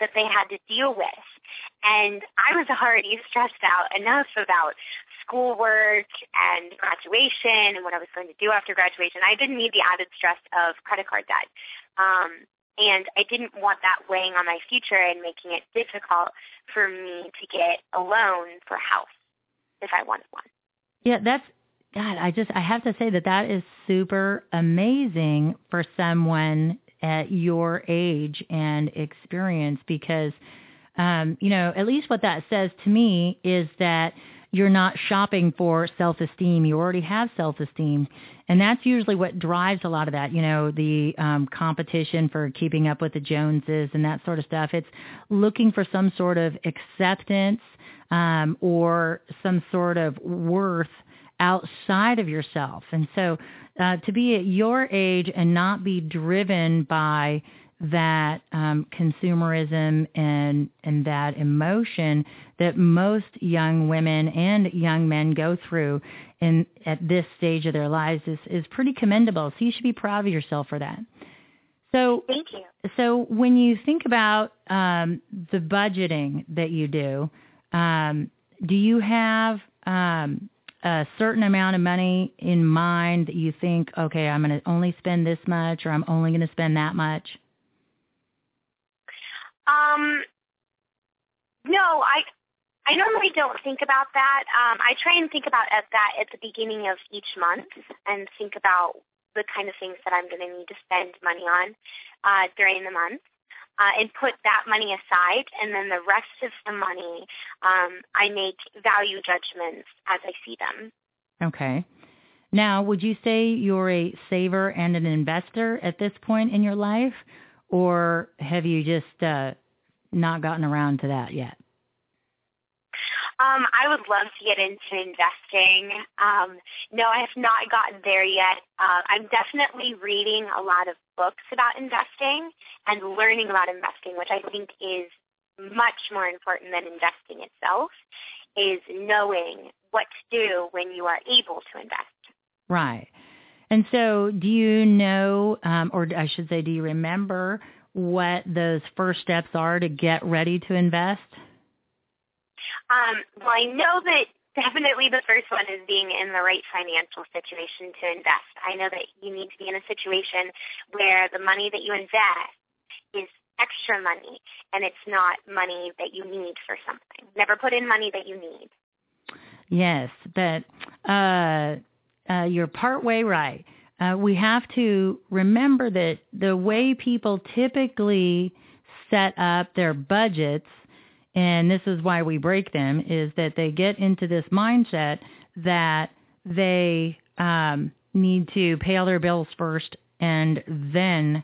that they had to deal with. And I was already stressed out enough about schoolwork and graduation and what I was going to do after graduation. I didn't need the added stress of credit card debt. Um, and I didn't want that weighing on my future and making it difficult for me to get a loan for a house if I wanted one. Yeah, that's God. I just I have to say that that is super amazing for someone at your age and experience because um, you know at least what that says to me is that you're not shopping for self-esteem. You already have self-esteem. And that's usually what drives a lot of that, you know, the um, competition for keeping up with the Joneses and that sort of stuff. It's looking for some sort of acceptance um, or some sort of worth outside of yourself. And so uh, to be at your age and not be driven by that um, consumerism and and that emotion that most young women and young men go through in at this stage of their lives is is pretty commendable. So you should be proud of yourself for that. So thank you. So when you think about um, the budgeting that you do, um, do you have um, a certain amount of money in mind that you think, okay, I'm going to only spend this much, or I'm only going to spend that much? Um, no, I I normally don't think about that. Um, I try and think about that at the beginning of each month and think about the kind of things that I'm going to need to spend money on uh, during the month. Uh, and put that money aside, and then the rest of the money, um, I make value judgments as I see them. Okay. Now, would you say you're a saver and an investor at this point in your life, or have you just uh, not gotten around to that yet? Um, I would love to get into investing. Um, no, I have not gotten there yet. Uh, I'm definitely reading a lot of books about investing and learning about investing, which I think is much more important than investing itself, is knowing what to do when you are able to invest. Right. And so do you know, um, or I should say, do you remember what those first steps are to get ready to invest? Um, well, I know that definitely the first one is being in the right financial situation to invest. I know that you need to be in a situation where the money that you invest is extra money and it's not money that you need for something. Never put in money that you need. Yes, but uh, uh, you're partway right. Uh, we have to remember that the way people typically set up their budgets, and this is why we break them, is that they get into this mindset that they um, need to pay all their bills first and then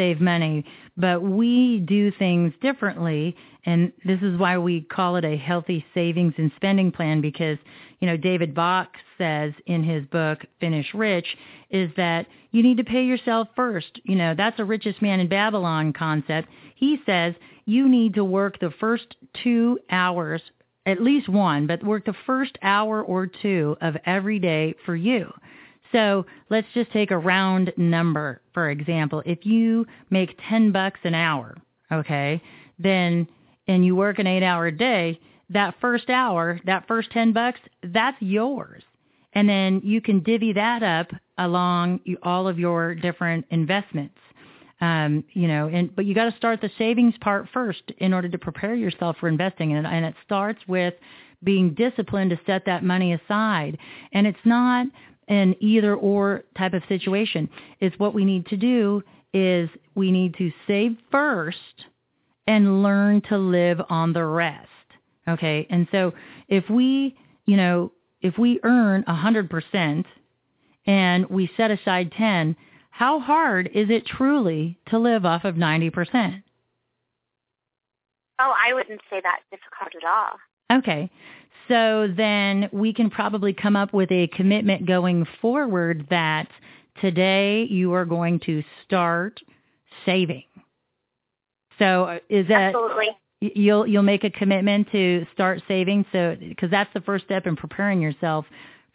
save money. But we do things differently, and this is why we call it a healthy savings and spending plan because you know, David Bach says in his book, Finish Rich, is that you need to pay yourself first. You know, that's a richest man in Babylon concept. He says you need to work the first two hours, at least one, but work the first hour or two of every day for you. So let's just take a round number, for example. If you make 10 bucks an hour, okay, then, and you work an eight hour day, that first hour, that first 10 bucks, that's yours. And then you can divvy that up along all of your different investments. Um, you know, and but you got to start the savings part first in order to prepare yourself for investing, and, and it starts with being disciplined to set that money aside. And it's not an either or type of situation. It's what we need to do is we need to save first and learn to live on the rest. Okay. And so if we, you know, if we earn a 100% and we set aside 10, how hard is it truly to live off of 90%? Oh, I wouldn't say that difficult at all. Okay. So then we can probably come up with a commitment going forward that today you are going to start saving. So uh, is that Absolutely. you'll you'll make a commitment to start saving? So because that's the first step in preparing yourself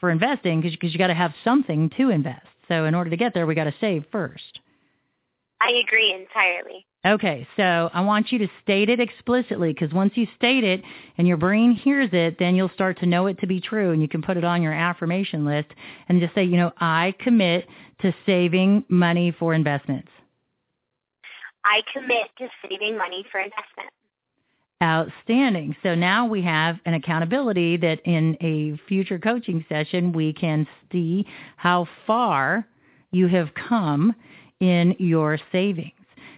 for investing because because you got to have something to invest. So in order to get there we got to save first. I agree entirely okay so i want you to state it explicitly because once you state it and your brain hears it then you'll start to know it to be true and you can put it on your affirmation list and just say you know i commit to saving money for investments i commit to saving money for investments Outstanding. So now we have an accountability that in a future coaching session, we can see how far you have come in your savings.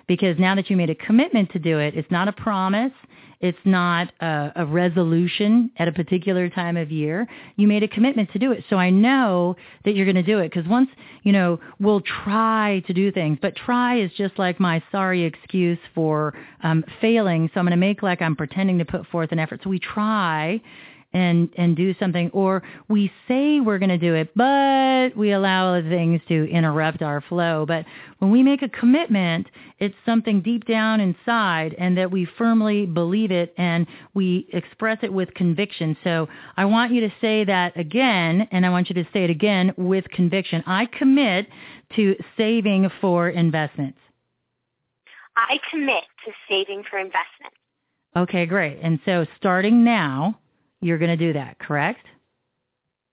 Because now that you made a commitment to do it, it's not a promise. It's not a, a, resolution at a particular time of year. You made a commitment to do it. So I know that you're going to do it because once, you know, we'll try to do things, but try is just like my sorry excuse for um, failing. So I'm going to make like I'm pretending to put forth an effort. So we try and and do something or we say we're going to do it but we allow things to interrupt our flow. But when we make a commitment it's something deep down inside and that we firmly believe it and we express it with conviction. So i want you to say that again and i want you to say it again with conviction. I commit to saving for investments. I commit to saving for investments okay great. And so starting now you're going to do that, correct?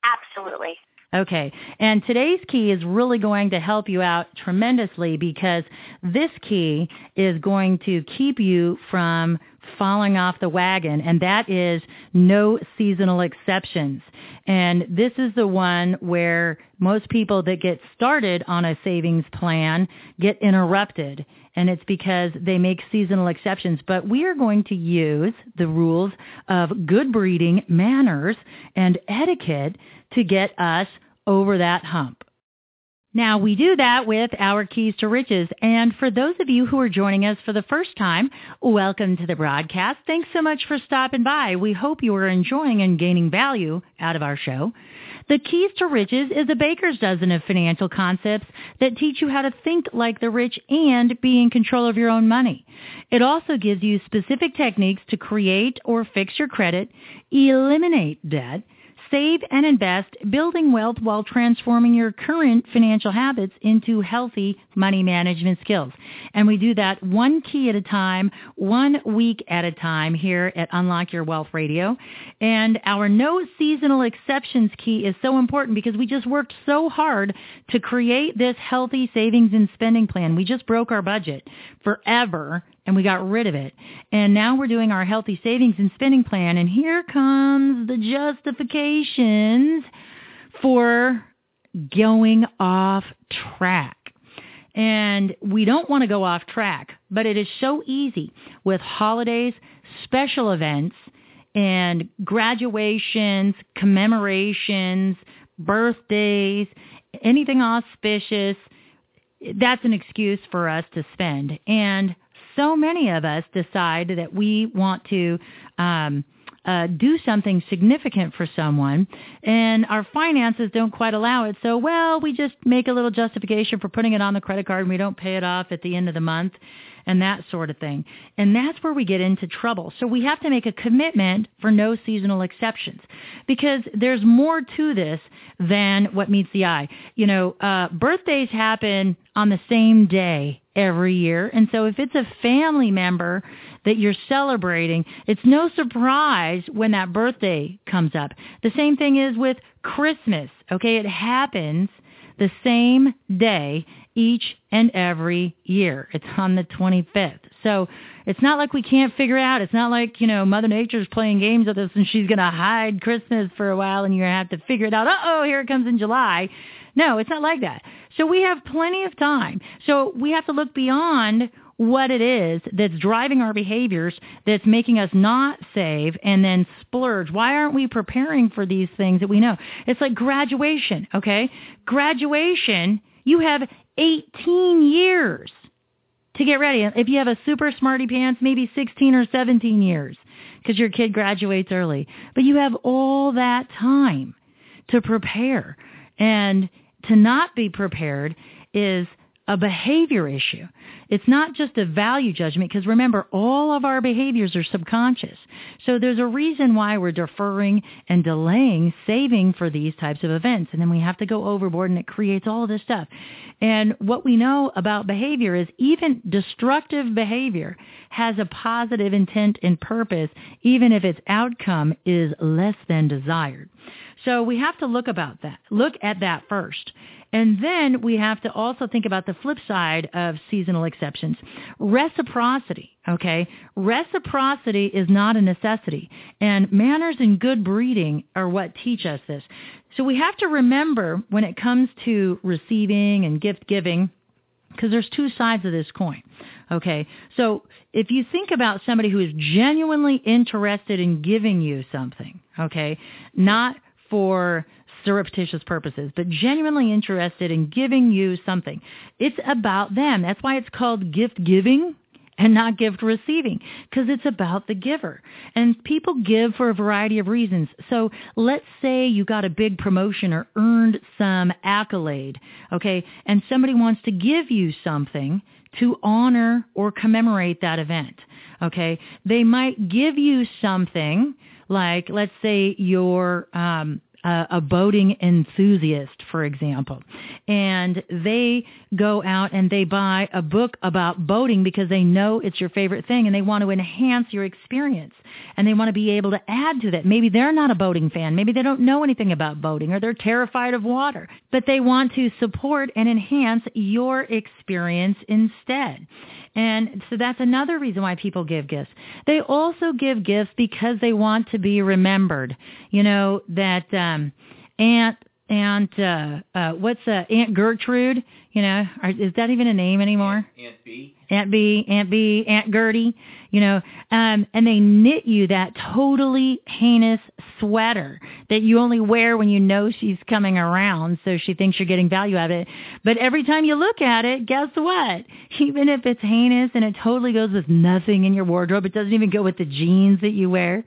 Absolutely. Okay. And today's key is really going to help you out tremendously because this key is going to keep you from falling off the wagon, and that is no seasonal exceptions. And this is the one where most people that get started on a savings plan get interrupted. And it's because they make seasonal exceptions. But we are going to use the rules of good breeding, manners, and etiquette to get us over that hump. Now, we do that with our Keys to Riches. And for those of you who are joining us for the first time, welcome to the broadcast. Thanks so much for stopping by. We hope you are enjoying and gaining value out of our show. The Keys to Riches is a baker's dozen of financial concepts that teach you how to think like the rich and be in control of your own money. It also gives you specific techniques to create or fix your credit, eliminate debt, Save and invest, building wealth while transforming your current financial habits into healthy money management skills. And we do that one key at a time, one week at a time here at Unlock Your Wealth Radio. And our no seasonal exceptions key is so important because we just worked so hard to create this healthy savings and spending plan. We just broke our budget forever and we got rid of it. And now we're doing our healthy savings and spending plan. And here comes the justifications for going off track. And we don't want to go off track, but it is so easy with holidays, special events, and graduations, commemorations, birthdays, anything auspicious. That's an excuse for us to spend. And so many of us decide that we want to um, uh, do something significant for someone, and our finances don't quite allow it. So, well, we just make a little justification for putting it on the credit card, and we don't pay it off at the end of the month and that sort of thing. And that's where we get into trouble. So we have to make a commitment for no seasonal exceptions because there's more to this than what meets the eye. You know, uh, birthdays happen on the same day every year. And so if it's a family member that you're celebrating, it's no surprise when that birthday comes up. The same thing is with Christmas. Okay, it happens the same day each and every year. It's on the 25th. So it's not like we can't figure out. It's not like, you know, Mother Nature's playing games with us and she's going to hide Christmas for a while and you're going to have to figure it out. Uh-oh, here it comes in July. No, it's not like that. So we have plenty of time. So we have to look beyond what it is that's driving our behaviors that's making us not save and then splurge. Why aren't we preparing for these things that we know? It's like graduation, okay? Graduation, you have 18 years to get ready. If you have a super smarty pants, maybe 16 or 17 years because your kid graduates early. But you have all that time to prepare. And to not be prepared is a behavior issue. It's not just a value judgment because remember, all of our behaviors are subconscious. So there's a reason why we're deferring and delaying saving for these types of events. And then we have to go overboard and it creates all this stuff. And what we know about behavior is even destructive behavior has a positive intent and purpose, even if its outcome is less than desired. So we have to look about that. Look at that first. And then we have to also think about the flip side of seasonal exceptions. Reciprocity, okay? Reciprocity is not a necessity. And manners and good breeding are what teach us this. So we have to remember when it comes to receiving and gift giving, because there's two sides of this coin. Okay, so if you think about somebody who is genuinely interested in giving you something, okay, not for surreptitious purposes, but genuinely interested in giving you something. It's about them. That's why it's called gift giving and not gift receiving because it's about the giver. And people give for a variety of reasons. So let's say you got a big promotion or earned some accolade, okay, and somebody wants to give you something to honor or commemorate that event, okay? They might give you something like, let's say your um, uh, a boating enthusiast, for example, and they go out and they buy a book about boating because they know it's your favorite thing and they want to enhance your experience and they want to be able to add to that. Maybe they're not a boating fan. Maybe they don't know anything about boating or they're terrified of water, but they want to support and enhance your experience instead. And so that's another reason why people give gifts. They also give gifts because they want to be remembered. You know, that um Aunt Aunt uh uh what's uh Aunt Gertrude, you know, are, is that even a name anymore? Aunt B. Aunt B, Aunt B, Aunt Gertie, you know, um, and they knit you that totally heinous sweater that you only wear when you know she's coming around, so she thinks you're getting value out of it. But every time you look at it, guess what? [LAUGHS] Even if it's heinous and it totally goes with nothing in your wardrobe, it doesn't even go with the jeans that you wear,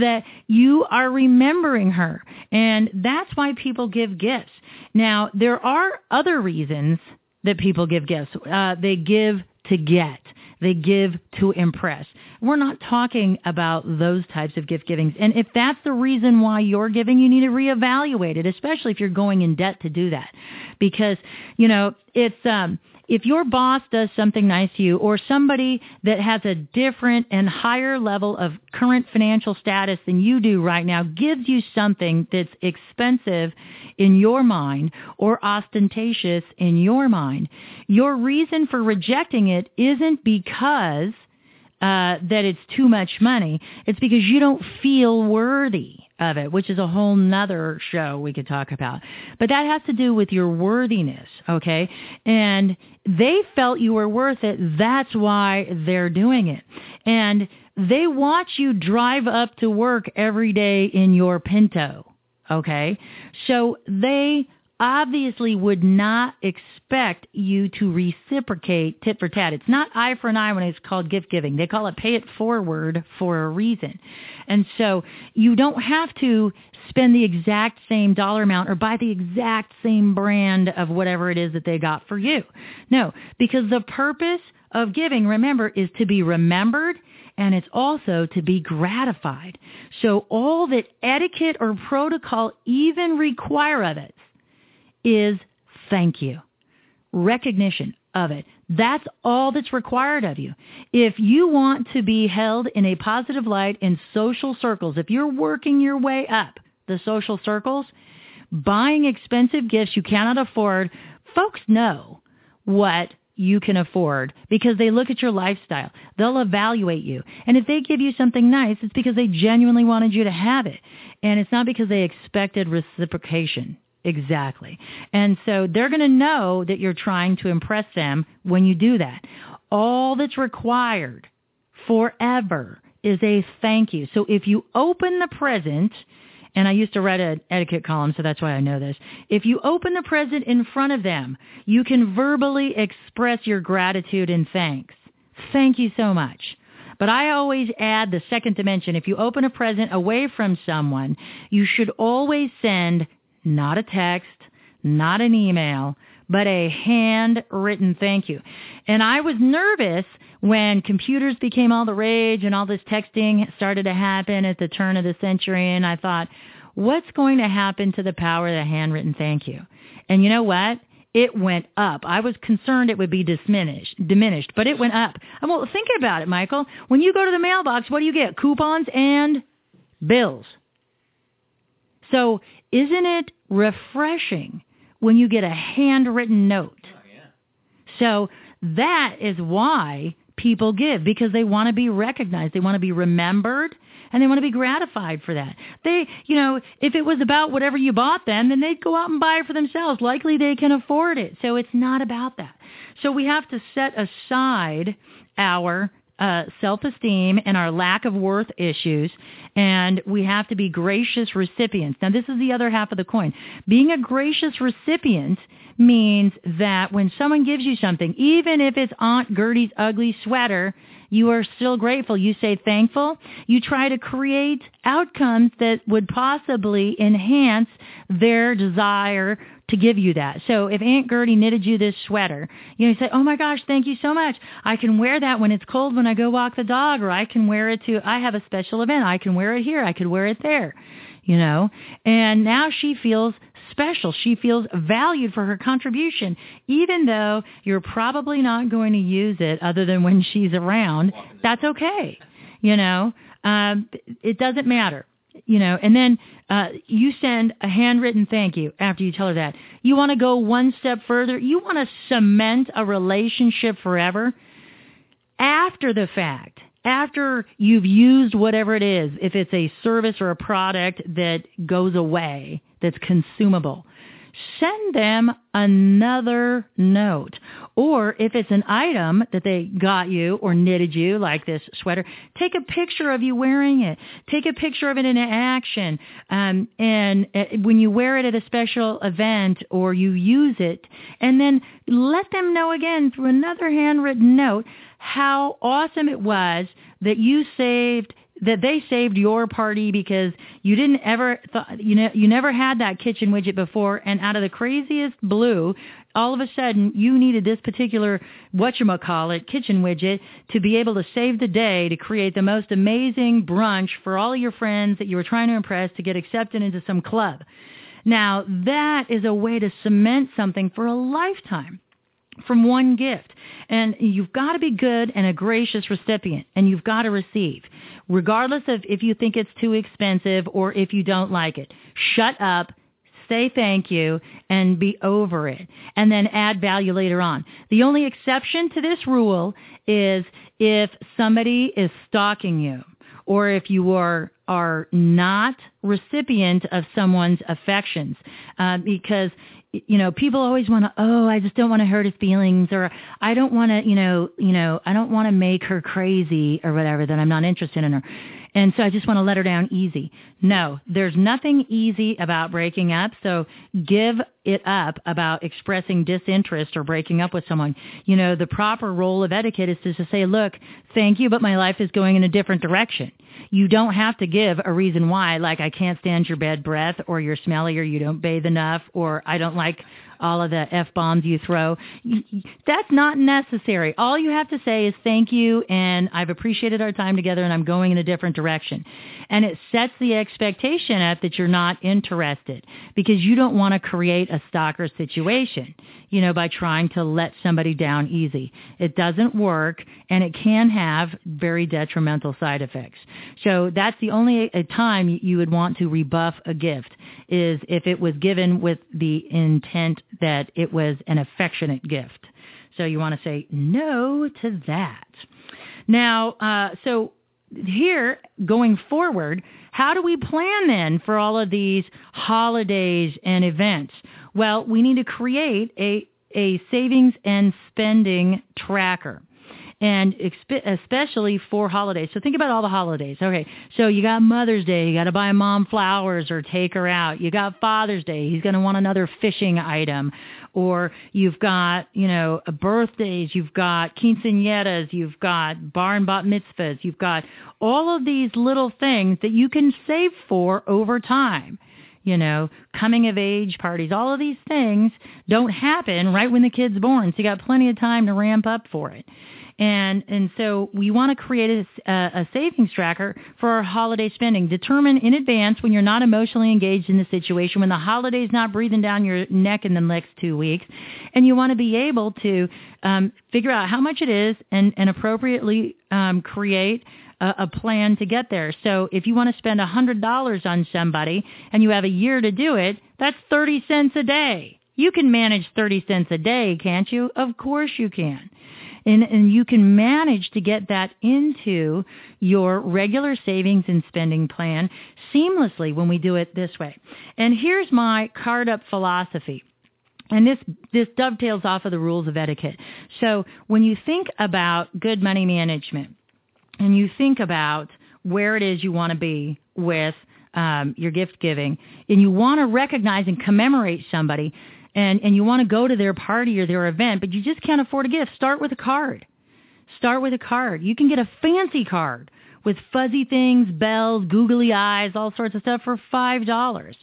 that you are remembering her. And that's why people give gifts. Now, there are other reasons that people give gifts. Uh, they give to get. They give to impress. We're not talking about those types of gift givings. And if that's the reason why you're giving, you need to reevaluate it, especially if you're going in debt to do that. Because, you know, it's, um, if your boss does something nice to you or somebody that has a different and higher level of current financial status than you do right now gives you something that's expensive in your mind or ostentatious in your mind, your reason for rejecting it isn't because uh, that it's too much money. It's because you don't feel worthy of it, which is a whole nother show we could talk about. But that has to do with your worthiness, okay? And they felt you were worth it. That's why they're doing it. And they watch you drive up to work every day in your Pinto, okay? So they obviously would not expect you to reciprocate tit for tat. It's not eye for an eye when it's called gift giving. They call it pay it forward for a reason. And so you don't have to spend the exact same dollar amount or buy the exact same brand of whatever it is that they got for you. No, because the purpose of giving, remember, is to be remembered and it's also to be gratified. So all that etiquette or protocol even require of it is thank you, recognition of it. That's all that's required of you. If you want to be held in a positive light in social circles, if you're working your way up the social circles, buying expensive gifts you cannot afford, folks know what you can afford because they look at your lifestyle. They'll evaluate you. And if they give you something nice, it's because they genuinely wanted you to have it. And it's not because they expected reciprocation. Exactly. And so they're going to know that you're trying to impress them when you do that. All that's required forever is a thank you. So if you open the present, and I used to write an etiquette column, so that's why I know this. If you open the present in front of them, you can verbally express your gratitude and thanks. Thank you so much. But I always add the second dimension. If you open a present away from someone, you should always send not a text, not an email, but a handwritten thank you. And I was nervous when computers became all the rage and all this texting started to happen at the turn of the century and I thought, what's going to happen to the power of the handwritten thank you? And you know what? It went up. I was concerned it would be diminished, diminished, but it went up. Well, think about it, Michael. When you go to the mailbox, what do you get? Coupons and bills. So isn't it refreshing when you get a handwritten note? Oh, yeah. So that is why people give because they want to be recognized. They want to be remembered and they want to be gratified for that. They, you know, if it was about whatever you bought them, then they'd go out and buy it for themselves. Likely they can afford it. So it's not about that. So we have to set aside our uh, self-esteem and our lack of worth issues, and we have to be gracious recipients. Now, this is the other half of the coin. Being a gracious recipient means that when someone gives you something, even if it's Aunt Gertie's ugly sweater, you are still grateful. You say thankful. You try to create outcomes that would possibly enhance their desire to give you that. So if Aunt Gertie knitted you this sweater, you know, you say, oh my gosh, thank you so much. I can wear that when it's cold when I go walk the dog, or I can wear it to, I have a special event. I can wear it here. I could wear it there. you know, and now she feels special. She feels valued for her contribution, even though you're probably not going to use it other than when she's around. That's okay. You know, um, it doesn't matter. You know, and then uh, you send a handwritten thank you after you tell her that. You want to go one step further. You want to cement a relationship forever after the fact after you've used whatever it is, if it's a service or a product that goes away, that's consumable, send them another note. Or if it's an item that they got you or knitted you, like this sweater, take a picture of you wearing it. Take a picture of it in action. Um, and uh, when you wear it at a special event or you use it, and then let them know again through another handwritten note how awesome it was that you saved that they saved your party because you didn't ever thought you know you never had that kitchen widget before and out of the craziest blue all of a sudden you needed this particular whatchamacallit kitchen widget to be able to save the day to create the most amazing brunch for all of your friends that you were trying to impress to get accepted into some club. Now that is a way to cement something for a lifetime from one gift. And you've got to be good and a gracious recipient, and you've got to receive, regardless of if you think it's too expensive or if you don't like it. Shut up, say thank you, and be over it, and then add value later on. The only exception to this rule is if somebody is stalking you or if you are are not recipient of someone's affections uh, because you know, people always want to, oh, I just don't want to hurt his feelings or I don't want to, you know, you know, I don't want to make her crazy or whatever that I'm not interested in her. And so I just want to let her down easy. No, there's nothing easy about breaking up. So give it up about expressing disinterest or breaking up with someone. You know, the proper role of etiquette is to say, look, thank you, but my life is going in a different direction. You don't have to give a reason why, like I can't stand your bad breath or you're smelly or you don't bathe enough or I don't like all of the F bombs you throw. That's not necessary. All you have to say is thank you and I've appreciated our time together and I'm going in a different direction. And it sets the expectation at that you're not interested because you don't want to create a stalker situation, you know, by trying to let somebody down easy. It doesn't work and it can have very detrimental side effects. So that's the only time you would want to rebuff a gift is if it was given with the intent that it was an affectionate gift. So you want to say no to that. Now, uh, so here going forward, how do we plan then for all of these holidays and events? Well, we need to create a, a savings and spending tracker and especially for holidays. So think about all the holidays. Okay, so you got Mother's Day, you got to buy mom flowers or take her out. You got Father's Day, he's going to want another fishing item, or you've got you know birthdays, you've got quinceañeras, you've got bar and bat mitzvahs, you've got all of these little things that you can save for over time you know, coming of age parties, all of these things don't happen right when the kid's born. So you got plenty of time to ramp up for it. And, and so we want to create a, a savings tracker for our holiday spending. Determine in advance when you're not emotionally engaged in the situation, when the holiday's not breathing down your neck in the next two weeks, and you want to be able to um, figure out how much it is and, and appropriately um, create a, a plan to get there. So if you want to spend $100 on somebody and you have a year to do it, that's 30 cents a day. You can manage 30 cents a day, can't you? Of course you can. And, and you can manage to get that into your regular savings and spending plan seamlessly when we do it this way. And here's my card up philosophy. And this, this dovetails off of the rules of etiquette. So when you think about good money management and you think about where it is you want to be with um, your gift giving, and you want to recognize and commemorate somebody, and, and you want to go to their party or their event, but you just can't afford a gift, start with a card. Start with a card. You can get a fancy card with fuzzy things, bells, googly eyes, all sorts of stuff for $5.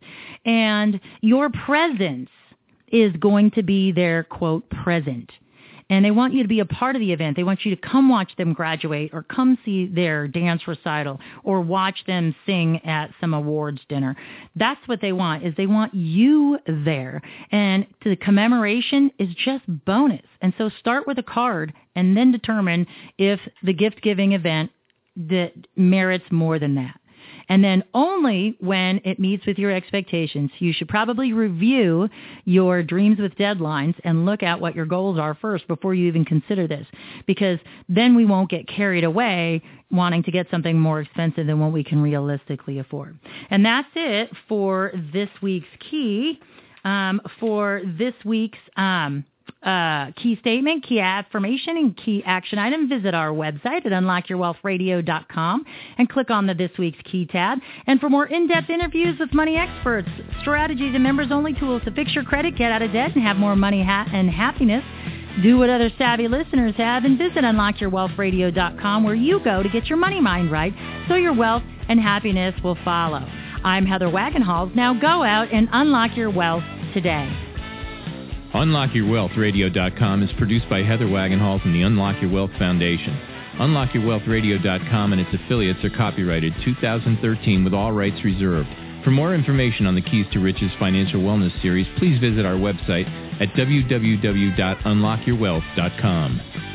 And your presence is going to be their quote present. And they want you to be a part of the event. They want you to come watch them graduate or come see their dance recital or watch them sing at some awards dinner. That's what they want is they want you there. And the commemoration is just bonus. And so start with a card and then determine if the gift giving event that merits more than that. And then only when it meets with your expectations, you should probably review your dreams with deadlines and look at what your goals are first before you even consider this. Because then we won't get carried away wanting to get something more expensive than what we can realistically afford. And that's it for this week's key. Um, for this week's um, uh, key statement, key affirmation, and key action item, visit our website at unlockyourwealthradio.com and click on the This Week's Key tab. And for more in-depth interviews with money experts, strategies and members-only tools to fix your credit, get out of debt, and have more money ha- and happiness, do what other savvy listeners have and visit unlockyourwealthradio.com where you go to get your money mind right so your wealth and happiness will follow. I'm Heather Wagenhals. Now go out and unlock your wealth today. UnlockYourWealthRadio.com is produced by Heather Wagenhals and the Unlock Your Wealth Foundation. UnlockYourWealthRadio.com and its affiliates are copyrighted 2013 with all rights reserved. For more information on the Keys to Riches Financial Wellness Series, please visit our website at www.unlockyourwealth.com.